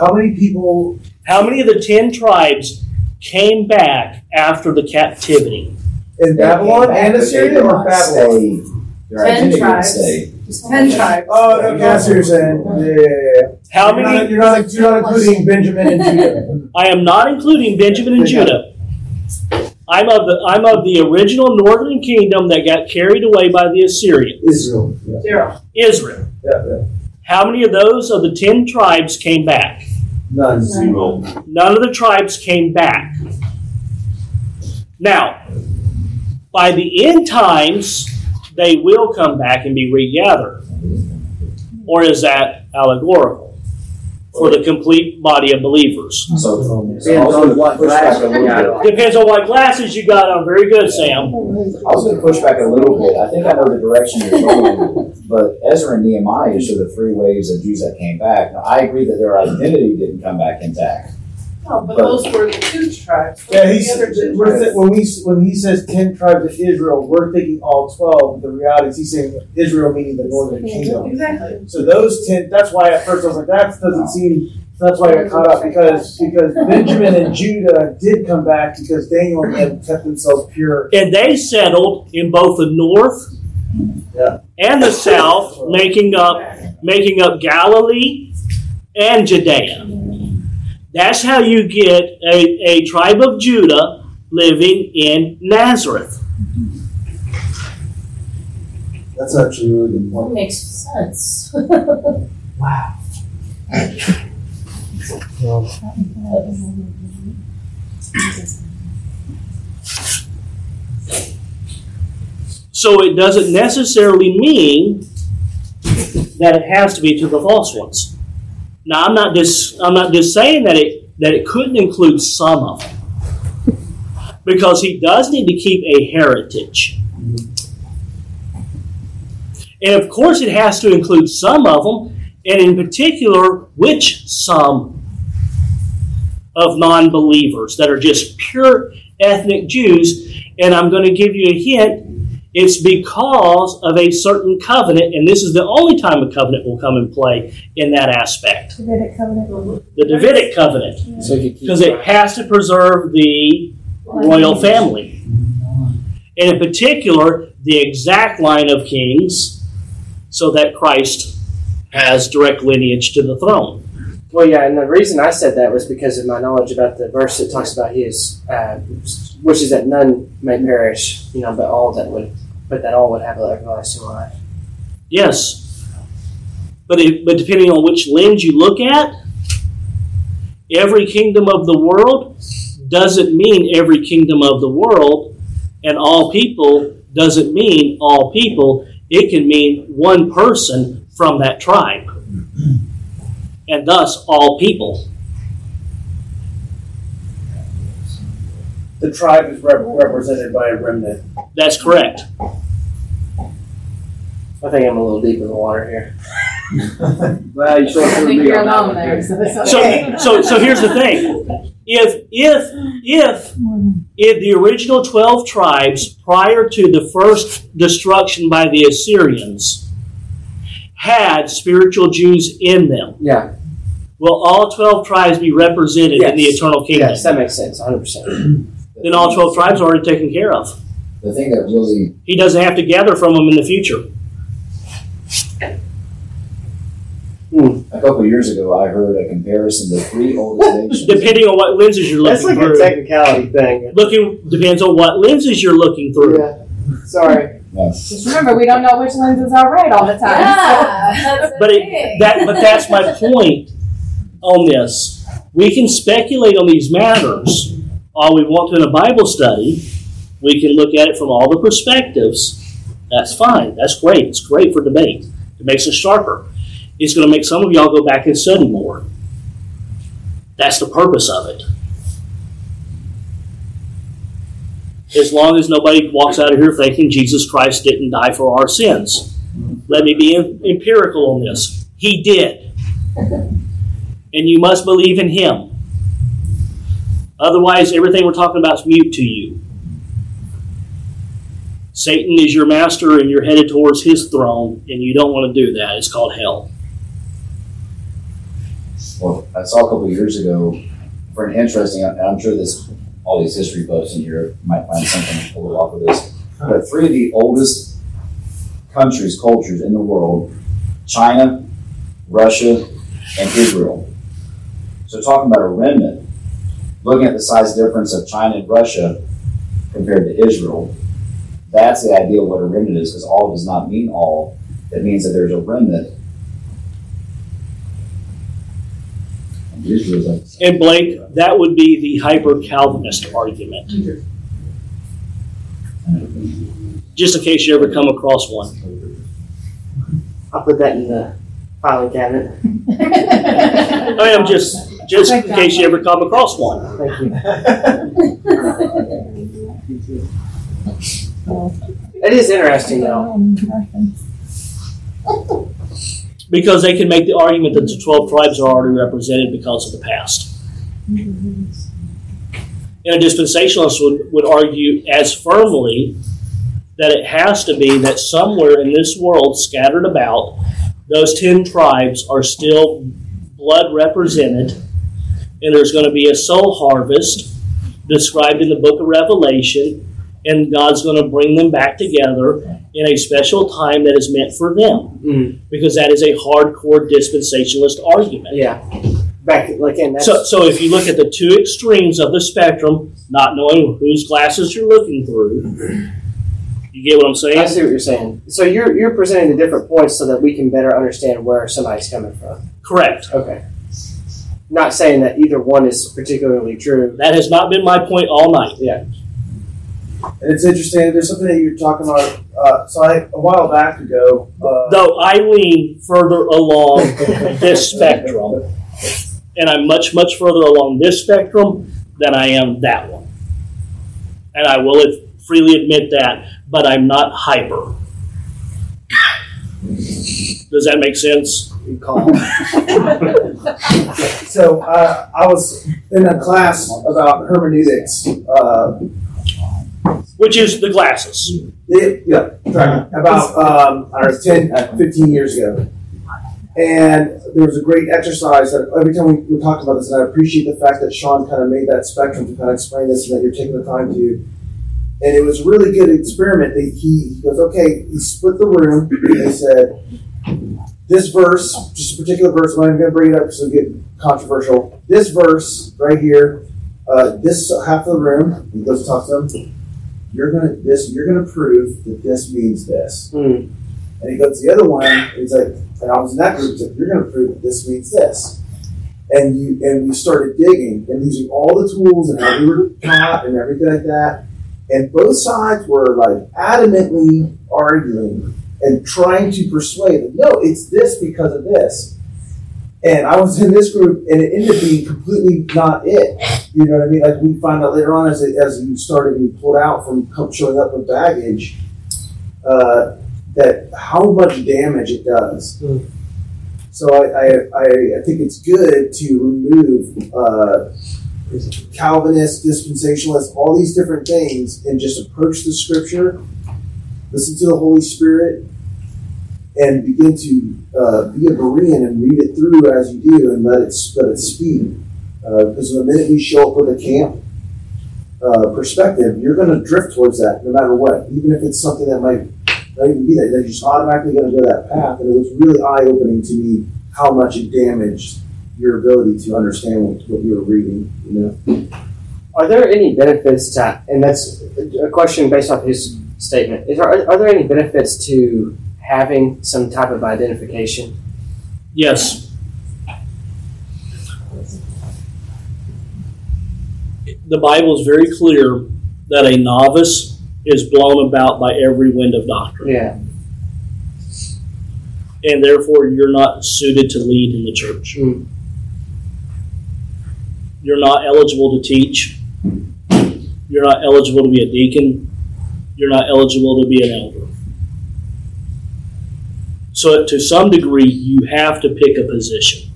how many people? How many of the ten tribes came back after the captivity? In Babylon and but they Assyria did or not Babylon? stay- Ten tribes. stay. Ten tribes. Oh, okay, I what you're saying. Yeah, yeah, yeah. How You're not, many? you're not, you're not including Benjamin and Judah. I am not including Benjamin and Judah. I'm of the I'm of the original northern kingdom that got carried away by the Assyrians. Israel. Yeah, Israel. yeah, yeah. How many of those of the ten tribes came back? None. Zero. None of the tribes came back. Now, by the end times, they will come back and be regathered. Or is that allegorical for the complete body of believers? So, um, so Depends on what push back glass a you got Depends on what glasses you got on. Very good, Sam. I was going to push back a little bit. I think I know the direction you're going, but Ezra and Nehemiah show the three waves of Jews that came back. Now, I agree that their identity didn't come back intact. No, but those were the two tribes. Those Yeah, were he's the two we're tribes. th- when we when he says ten tribes of Israel, we're thinking all twelve. But the reality is, he's saying Israel meaning the northern kingdom. Exactly. So those ten. That's why at first I was like, that doesn't seem. That's why I got caught up because because Benjamin and Judah did come back because Daniel and them kept themselves pure. And they settled in both the north Yeah. and the south, making up making up Galilee and Judea. That's how you get a, a tribe of Judah living in Nazareth. That's actually a really good That makes sense. Wow. So it doesn't necessarily mean that it has to be to the false ones. Now I'm not just I'm not just saying that it that it couldn't include some of them. Because he does need to keep a heritage. And of course it has to include some of them, and in particular, which some of non-believers that are just pure ethnic Jews. And I'm going to give you a hint It's because of a certain covenant, and this is the only time a covenant will come in play in that aspect. Davidic covenant. The Davidic covenant, So if you because it has to preserve the royal family. And in particular, the exact line of kings, so that Christ has direct lineage to the throne. Well, yeah, and the reason I said that was because of my knowledge about the verse that talks about his, uh, which is that none may perish, you know, but all that would, but that all would have everlasting life. Yes. But, it, but depending on which lens you look at, every kingdom of the world doesn't mean every kingdom of the world, and all people doesn't mean all people. It can mean one person from that tribe, and thus all people. The tribe is rep- represented by a remnant. That's correct. I think I'm a little deep in the water here. Well, you I think you're alone there, so it's So, okay. so, so here's the thing: if if if if the original twelve tribes prior to the first destruction by the Assyrians had spiritual Jews in them, Yeah. will all twelve tribes be represented in the eternal kingdom? Yes, that makes sense, 100%. Then all twelve tribes are already taken care of. The thing that really He doesn't have to gather from them in the future. Hmm. a couple of years ago, I heard a comparison to three oldest nations. Depending on what lenses you're That's looking like a through. technicality thing. Looking depends on what lenses you're looking through. Yeah. Sorry. Yeah. Just remember, we don't know which lenses are right all the time. Yeah, that's But it, that but that's my point on this. We can speculate on these matters all we want to in a Bible study. We can look at it from all the perspectives. That's fine. That's great. It's great for debate. It makes us sharper. It's going to make some of y'all go back and study more. That's the purpose of it. As long as nobody walks out of here thinking Jesus Christ didn't die for our sins. Let me be em- empirical on this. He did. And you must believe in Him. Otherwise, everything we're talking about is mute to you. Satan is your master and you're headed towards his throne, and you don't want to do that. It's called hell. Well, I saw a couple years ago for an interesting, I'm sure this, all these history books in here might find something to pull off of this. But three of the oldest countries, cultures in the world China, Russia, and Israel. So, talking about a remnant, looking at the size difference of China and Russia compared to Israel, that's the idea of what a remnant is, because all does not mean all. It means that there's a remnant. And Israel is like And Blake, that would be the hyper Calvinist argument. Just in case you ever come across one. I'll put that in the filing cabinet. I am just just in case you ever come across one. Thank you. It is interesting, though. Because they can make the argument that the 12 tribes are already represented because of the past. And a dispensationalist would, would argue as firmly that it has to be that somewhere in this world, scattered about, those 10 tribes are still blood represented, and there's going to be a soul harvest described in the book of Revelation, and God's going to bring them back together in a special time that is meant for them Mm, because that is a hardcore dispensationalist argument. yeah. Back, like, and So, so if you look at the two extremes of the spectrum, not knowing whose glasses you're looking through, you get what I'm saying? I see what you're saying. So you're you're presenting the different points so that we can better understand where somebody's coming from. Correct. Okay. Not saying that either one is particularly true. That has not been my point all night. And it's interesting. There's something that you're talking about. Uh, so I, a while back ago, uh, Though I lean further along this spectrum, and I'm much, much further along this spectrum than I am that one. And I will freely admit that, but I'm not hyper. Does that make sense? You call. so uh, I was in a class about hermeneutics. Uh, Which is the glasses. They, yeah, about um, I don't know, 10, 15 years ago. And there was a great exercise that every time we, we talked about this, and I appreciate the fact that Sean kind of made that spectrum to kind of explain this and that you're taking the time to. And it was a really good experiment. That he, he goes, okay, he split the room. And he said, this verse, just a particular verse, I'm not even going to bring it up because it'll get controversial. This verse right here, uh, this half of the room, he goes to talk to them. You're gonna this. You're gonna prove that this means this. Mm. And he goes to the other one. And he's like, and I was in that group. He's like, you're gonna prove that this means this. And you and we started digging and using all the tools and how we were taught and everything like that. And both sides were like adamantly arguing and trying to persuade them. No, it's this because of this. And I was in this group, and it ended up being completely not it. You know what I mean? Like we find out later on, as it, as you started being pulled out from showing up with baggage, uh, that how much damage it does. Mm. So I, I, I, I think it's good to remove uh, Calvinist, dispensationalist, all these different things, and just approach the Scripture, listen to the Holy Spirit, and begin to uh, be a Berean and read it through as you do, and let it let it speak. Because the minute we show up with a camp uh, perspective, you're going to drift towards that, no matter what. Even if it's something that might not even be that, you're just automatically going to go that path. And it was really eye opening to me how much it damaged your ability to understand what, what you were reading. You know. Are there any benefits to, and that's a question based off his statement, is there, are there any benefits to having some type of identification? Yes. The Bible is very clear that a novice is blown about by every wind of doctrine, Yeah. and therefore you're not suited to lead in the church. Mm. You're not eligible to teach. You're not eligible to be a deacon. You're not eligible to be an elder. So, to some degree, you have to pick a position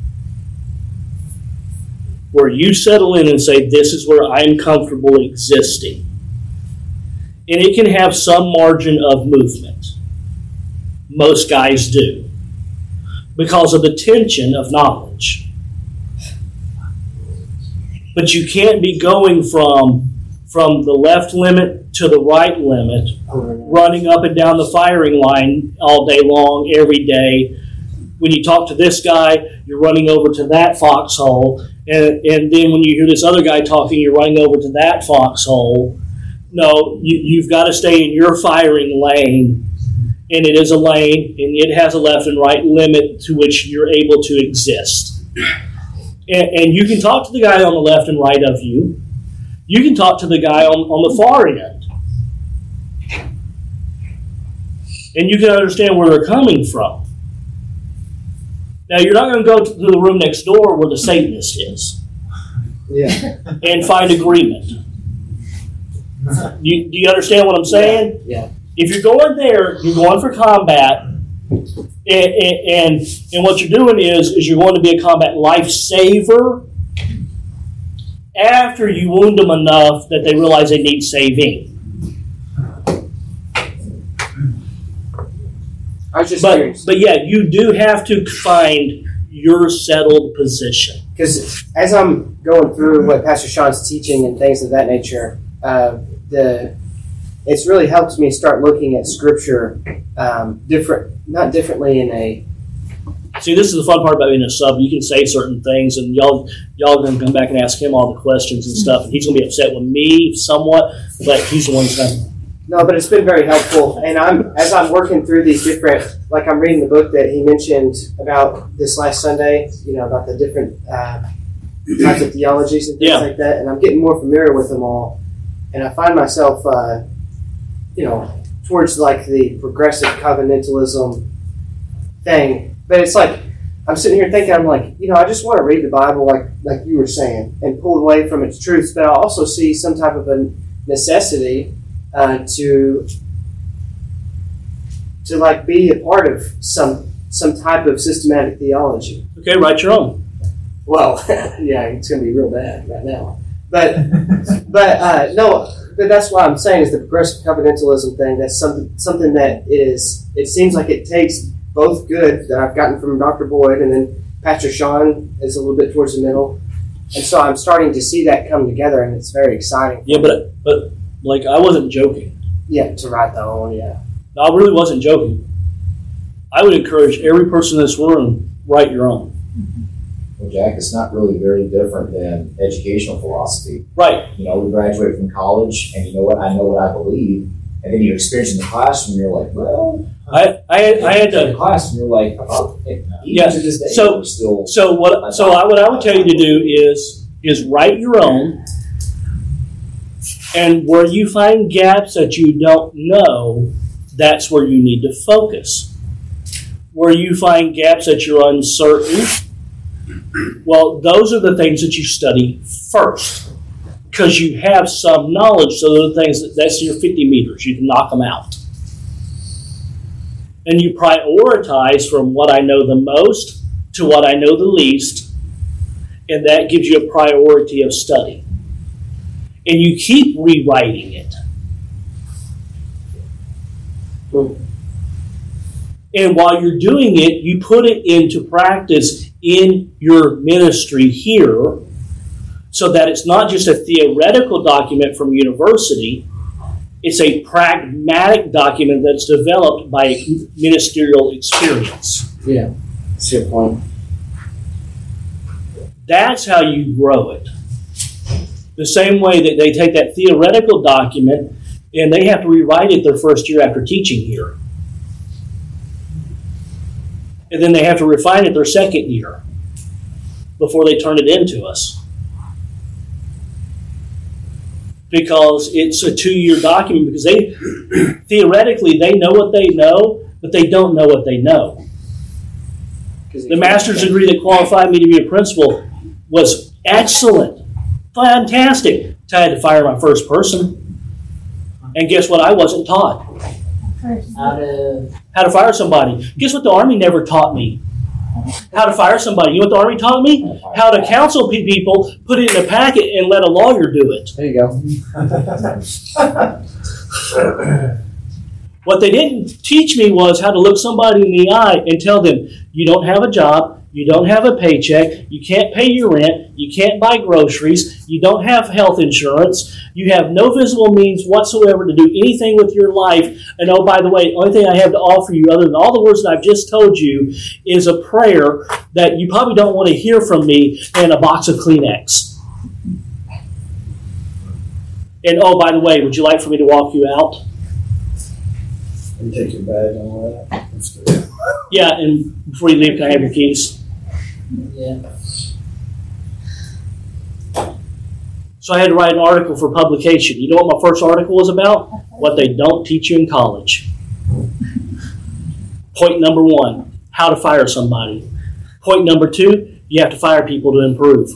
where you settle in and say, This is where I'm comfortable existing. And it can have some margin of movement. Most guys do because of the tension of knowledge. But you can't be going from from the left limit to the right limit, running up and down the firing line all day long, every day. When you talk to this guy, you're running over to that foxhole, and, and then when you hear this other guy talking, you're running over to that foxhole. No, you, you've got to stay in your firing lane, and it is a lane, and it has a left and right limit to which you're able to exist. And, and you can talk to the guy on the left and right of you. You can talk to the guy on, on the far end. And you can understand where they're coming from. Now, you're not going to go to the room next door where the Satanist is Yeah. and find agreement. You, do you understand what I'm saying? Yeah. If you're going there, you're going for combat, and, and, and, and what you're doing is, is you're going to be a combat lifesaver after you wound them enough that they realize they need saving. Was just But, curious. but yeah, you do have to find your settled position. because as I'm going through what Pastor Sean's teaching and things of that nature, uh, the it's really helped me start looking at Scripture um, different, not differently in a See, this is the fun part about being a sub. You can say certain things, and y'all y'all gonna come back and ask him all the questions and stuff. And he's gonna be upset with me somewhat, but he's the one who's gonna. No, but it's been very helpful. And I'm as I'm working through these different, like I'm reading the book that he mentioned about this last Sunday. You know about the different uh, types of theologies and things Yeah. like that. And I'm getting more familiar with them all. And I find myself, uh, you know, towards like the progressive covenantalism thing. But it's like I'm sitting here thinking, I'm like, you know, I just want to read the Bible like like you were saying and pull away from its truths. But I also see some type of a necessity uh, to to like be a part of some some type of systematic theology. Okay, write your own. Well, yeah, it's going to be real bad right now. but but uh, no, but that's what I'm saying is the progressive covenantalism thing. That's something something that is. It seems like it takes both good that I've gotten from Dr. Boyd, and then Pastor Sean is a little bit towards the middle, and so I'm starting to see that come together, and it's very exciting. Yeah, but but like I wasn't joking. Yeah, to write the own. Yeah. No, I really wasn't joking. I would encourage every person in this room write your own. Well, Jack, it's not really very different than educational philosophy. Right. You know, we graduate from college, and you know what? I know what I believe. And then you experience in the classroom, you're like, well, I I had, I had in the to. class, and you're like, oh, even Yeah, to this day, so- still. So what? So I, what I would tell you to do is is write your own, and where you find gaps that you don't know, that's where you need to focus. Where you find gaps that you're uncertain, well, those are the things that you study first. Because you have some knowledge, so are things that, that's your 50 meters. You can knock them out. And you prioritize from what I know the most to what I know the least, and that gives you a priority of study. And you keep rewriting it. And while you're doing it, you put it into practice in your ministry here so that it's not just a theoretical document from university, it's a pragmatic document that's developed by ministerial experience. Yeah. That's your point. That's how you grow it. The same way that they take that theoretical document and they have to rewrite it their first year after teaching here. And then they have to refine it their second year before they turn it into us. Because it's a two year document, because they theoretically they know what they know, but they don't know what they know. The master's degree that qualified me to be a principal was excellent, fantastic. I had to fire my first person. And guess what? I wasn't taught How to how to fire somebody. Guess what? The Army never taught me how to fire somebody. You know what the Army taught me? How to counsel people, put it in a packet, and let a lawyer do it. There you go. What they didn't teach me was how to look somebody in the eye and tell them, you don't have a job, you don't have a paycheck, you can't pay your rent, you can't buy groceries, you don't have health insurance, you have no visible means whatsoever to do anything with your life. And oh, by the way, the only thing I have to offer you, other than all the words that I've just told you, is a prayer that you probably don't want to hear from me and a box of Kleenex. And oh, by the way, would you like for me to walk you out? You take your badge and all that. Yeah, and before you leave, can I have your keys? Yeah. So I had to write an article for publication. You know what my first article was about? What they don't teach you in college. Point number one how to fire somebody. Point number two you have to fire people to improve.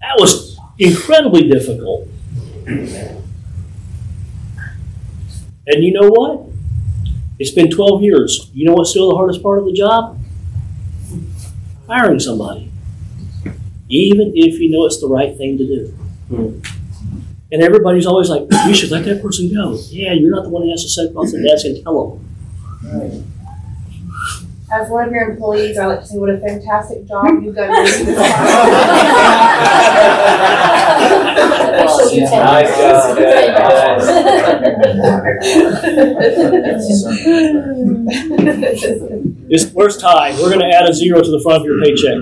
That was incredibly difficult. And you know what? It's been 12 years. You know what's still the hardest part of the job? Firing somebody. Even if you know it's the right thing to do. Hmm. And everybody's always like, you should let that person go. Yeah, you're not the one who has to sit across the desk and tell them. As one of your employees, I like to say what a fantastic job you've done. Actually, Yeah. Nice job, It's worst tie. We're going to add a zero to the front of your paycheck.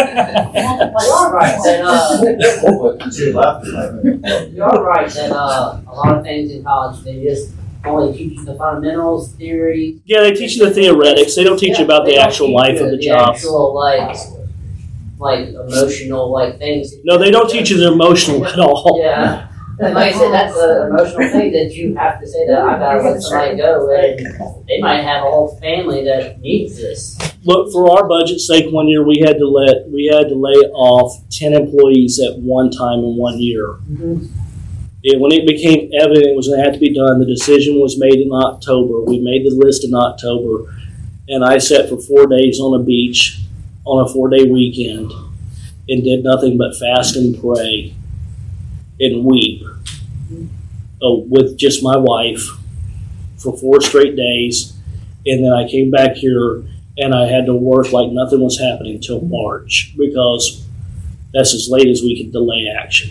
You're right that uh, you're right that uh, a lot of things in college they just only teach you the fundamentals, theory. Yeah, they teach you the theoretics. They don't teach you about the actual life you of the job. Actual like, like emotional like things. No, they don't teach you the emotional at all. Yeah. And like I said, that's an emotional thing that you have to say that I gotta let somebody go, and they might have a whole family that needs this. Look, for our budget's sake, one year we had to let we had to lay off ten employees at one time in one year. Mm-hmm. it, when it became evident it was going to have to be done, the decision was made in October. We made the list in October, and I sat for four days on a beach on a four day weekend and did nothing but fast and pray and weep uh, with just my wife for four straight days. And then I came back here and I had to work like nothing was happening until March because that's as late as we could delay action.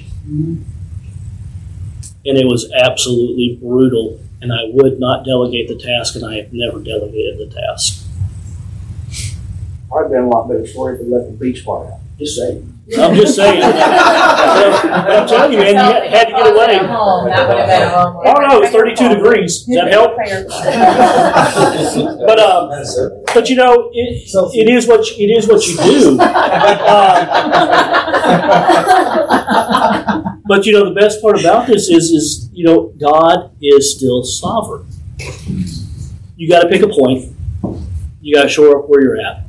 And it was absolutely brutal. And I would not delegate the task, and I have never delegated the task. I've been a lot better story if we let the beach part out. Just saying. I'm just saying. I'm telling you, man, you had to get away. Oh, that would have been a long way. Oh no, it's 32 degrees. Does that help? But um, but you know, it, it is what you, it is what you do. Um, but you know, the best part about this is is you know, God is still sovereign. You got to pick a point. You got to show up where you're at.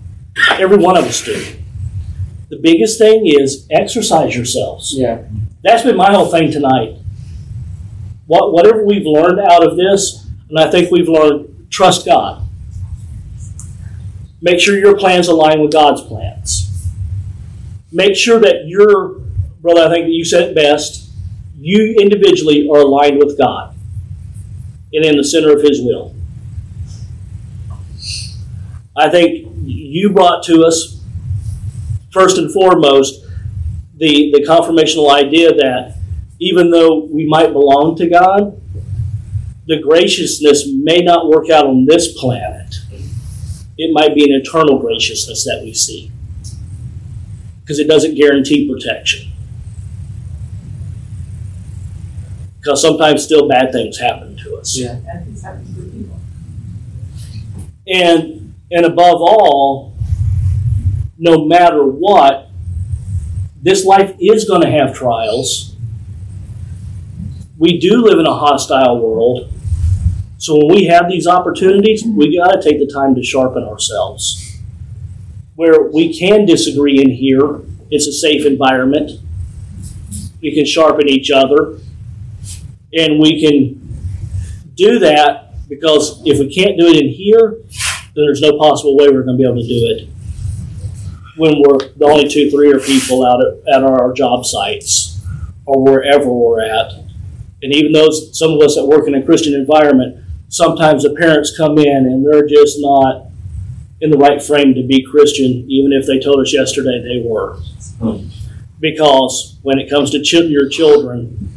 Every one of us do. The biggest thing is exercise yourselves. Yeah. That's been my whole thing tonight. What, whatever we've learned out of this, and I think we've learned, trust God. Make sure your plans align with God's plans. Make sure that your, brother, I think that you said it best, you individually are aligned with God and in the center of His will. I think you brought to us, first and foremost, the, the confirmational idea that even though we might belong to God, the graciousness may not work out on this planet. It might be an eternal graciousness that we see because it doesn't guarantee protection. Because sometimes still bad things happen to us. Yeah. That things happen to people. And and above all, no matter what, this life is going to have trials. We do live in a hostile world. So when we have these opportunities, we got to take the time to sharpen ourselves. Where we can disagree in here, it's a safe environment. We can sharpen each other. And we can do that because if we can't do it in here, there's no possible way we're going to be able to do it when we're the only two, three or people out at, at our job sites or wherever we're at. And even those, some of us that work in a Christian environment, sometimes the parents come in and they're just not in the right frame to be Christian, even if they told us yesterday they were. Because when it comes to ch- your children,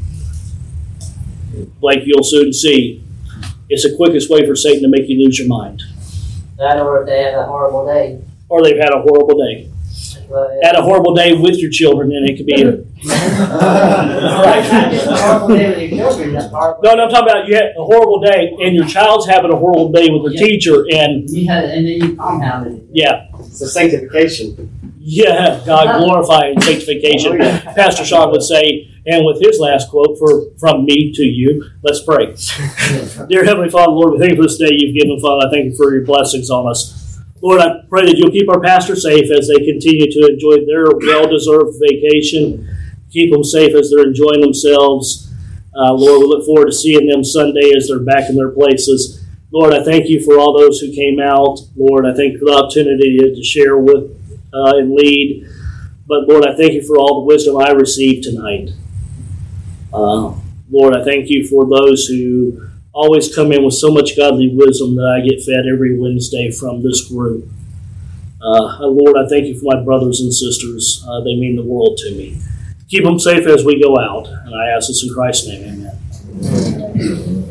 like you'll soon see, it's the quickest way for Satan to make you lose your mind. That or if they have a horrible day. Or they've had a horrible day. But, Had a horrible day with your children, and it could be. A, a horrible day with your children, that's horrible. no, no, I'm talking about you had a horrible day, and your child's having a horrible day with their Yeah. teacher, and Yeah, and then you compounded it. yeah, It's a sanctification. Yeah, God glorify glorifying sanctification. Pastor Sean would say, and with his last quote for from me to you, let's pray. Dear Heavenly Father, Lord, we thank you for this day you've given, Father. I thank you for your blessings on us. Lord, I pray that you'll keep our pastors safe as they continue to enjoy their well deserved vacation. Keep them safe as they're enjoying themselves. Uh, Lord, we look forward to seeing them Sunday as they're back in their places. Lord, I thank you for all those who came out. Lord, I thank you for the opportunity to share with uh, and lead. But Lord, I thank you for all the wisdom I received tonight. Uh, Lord, I thank you for those who always come in with so much godly wisdom that I get fed every Wednesday from this group. Uh, Lord, I thank you for my brothers and sisters. Uh, they mean the world to me. Keep them safe as we go out. And I ask this in Christ's name. Amen.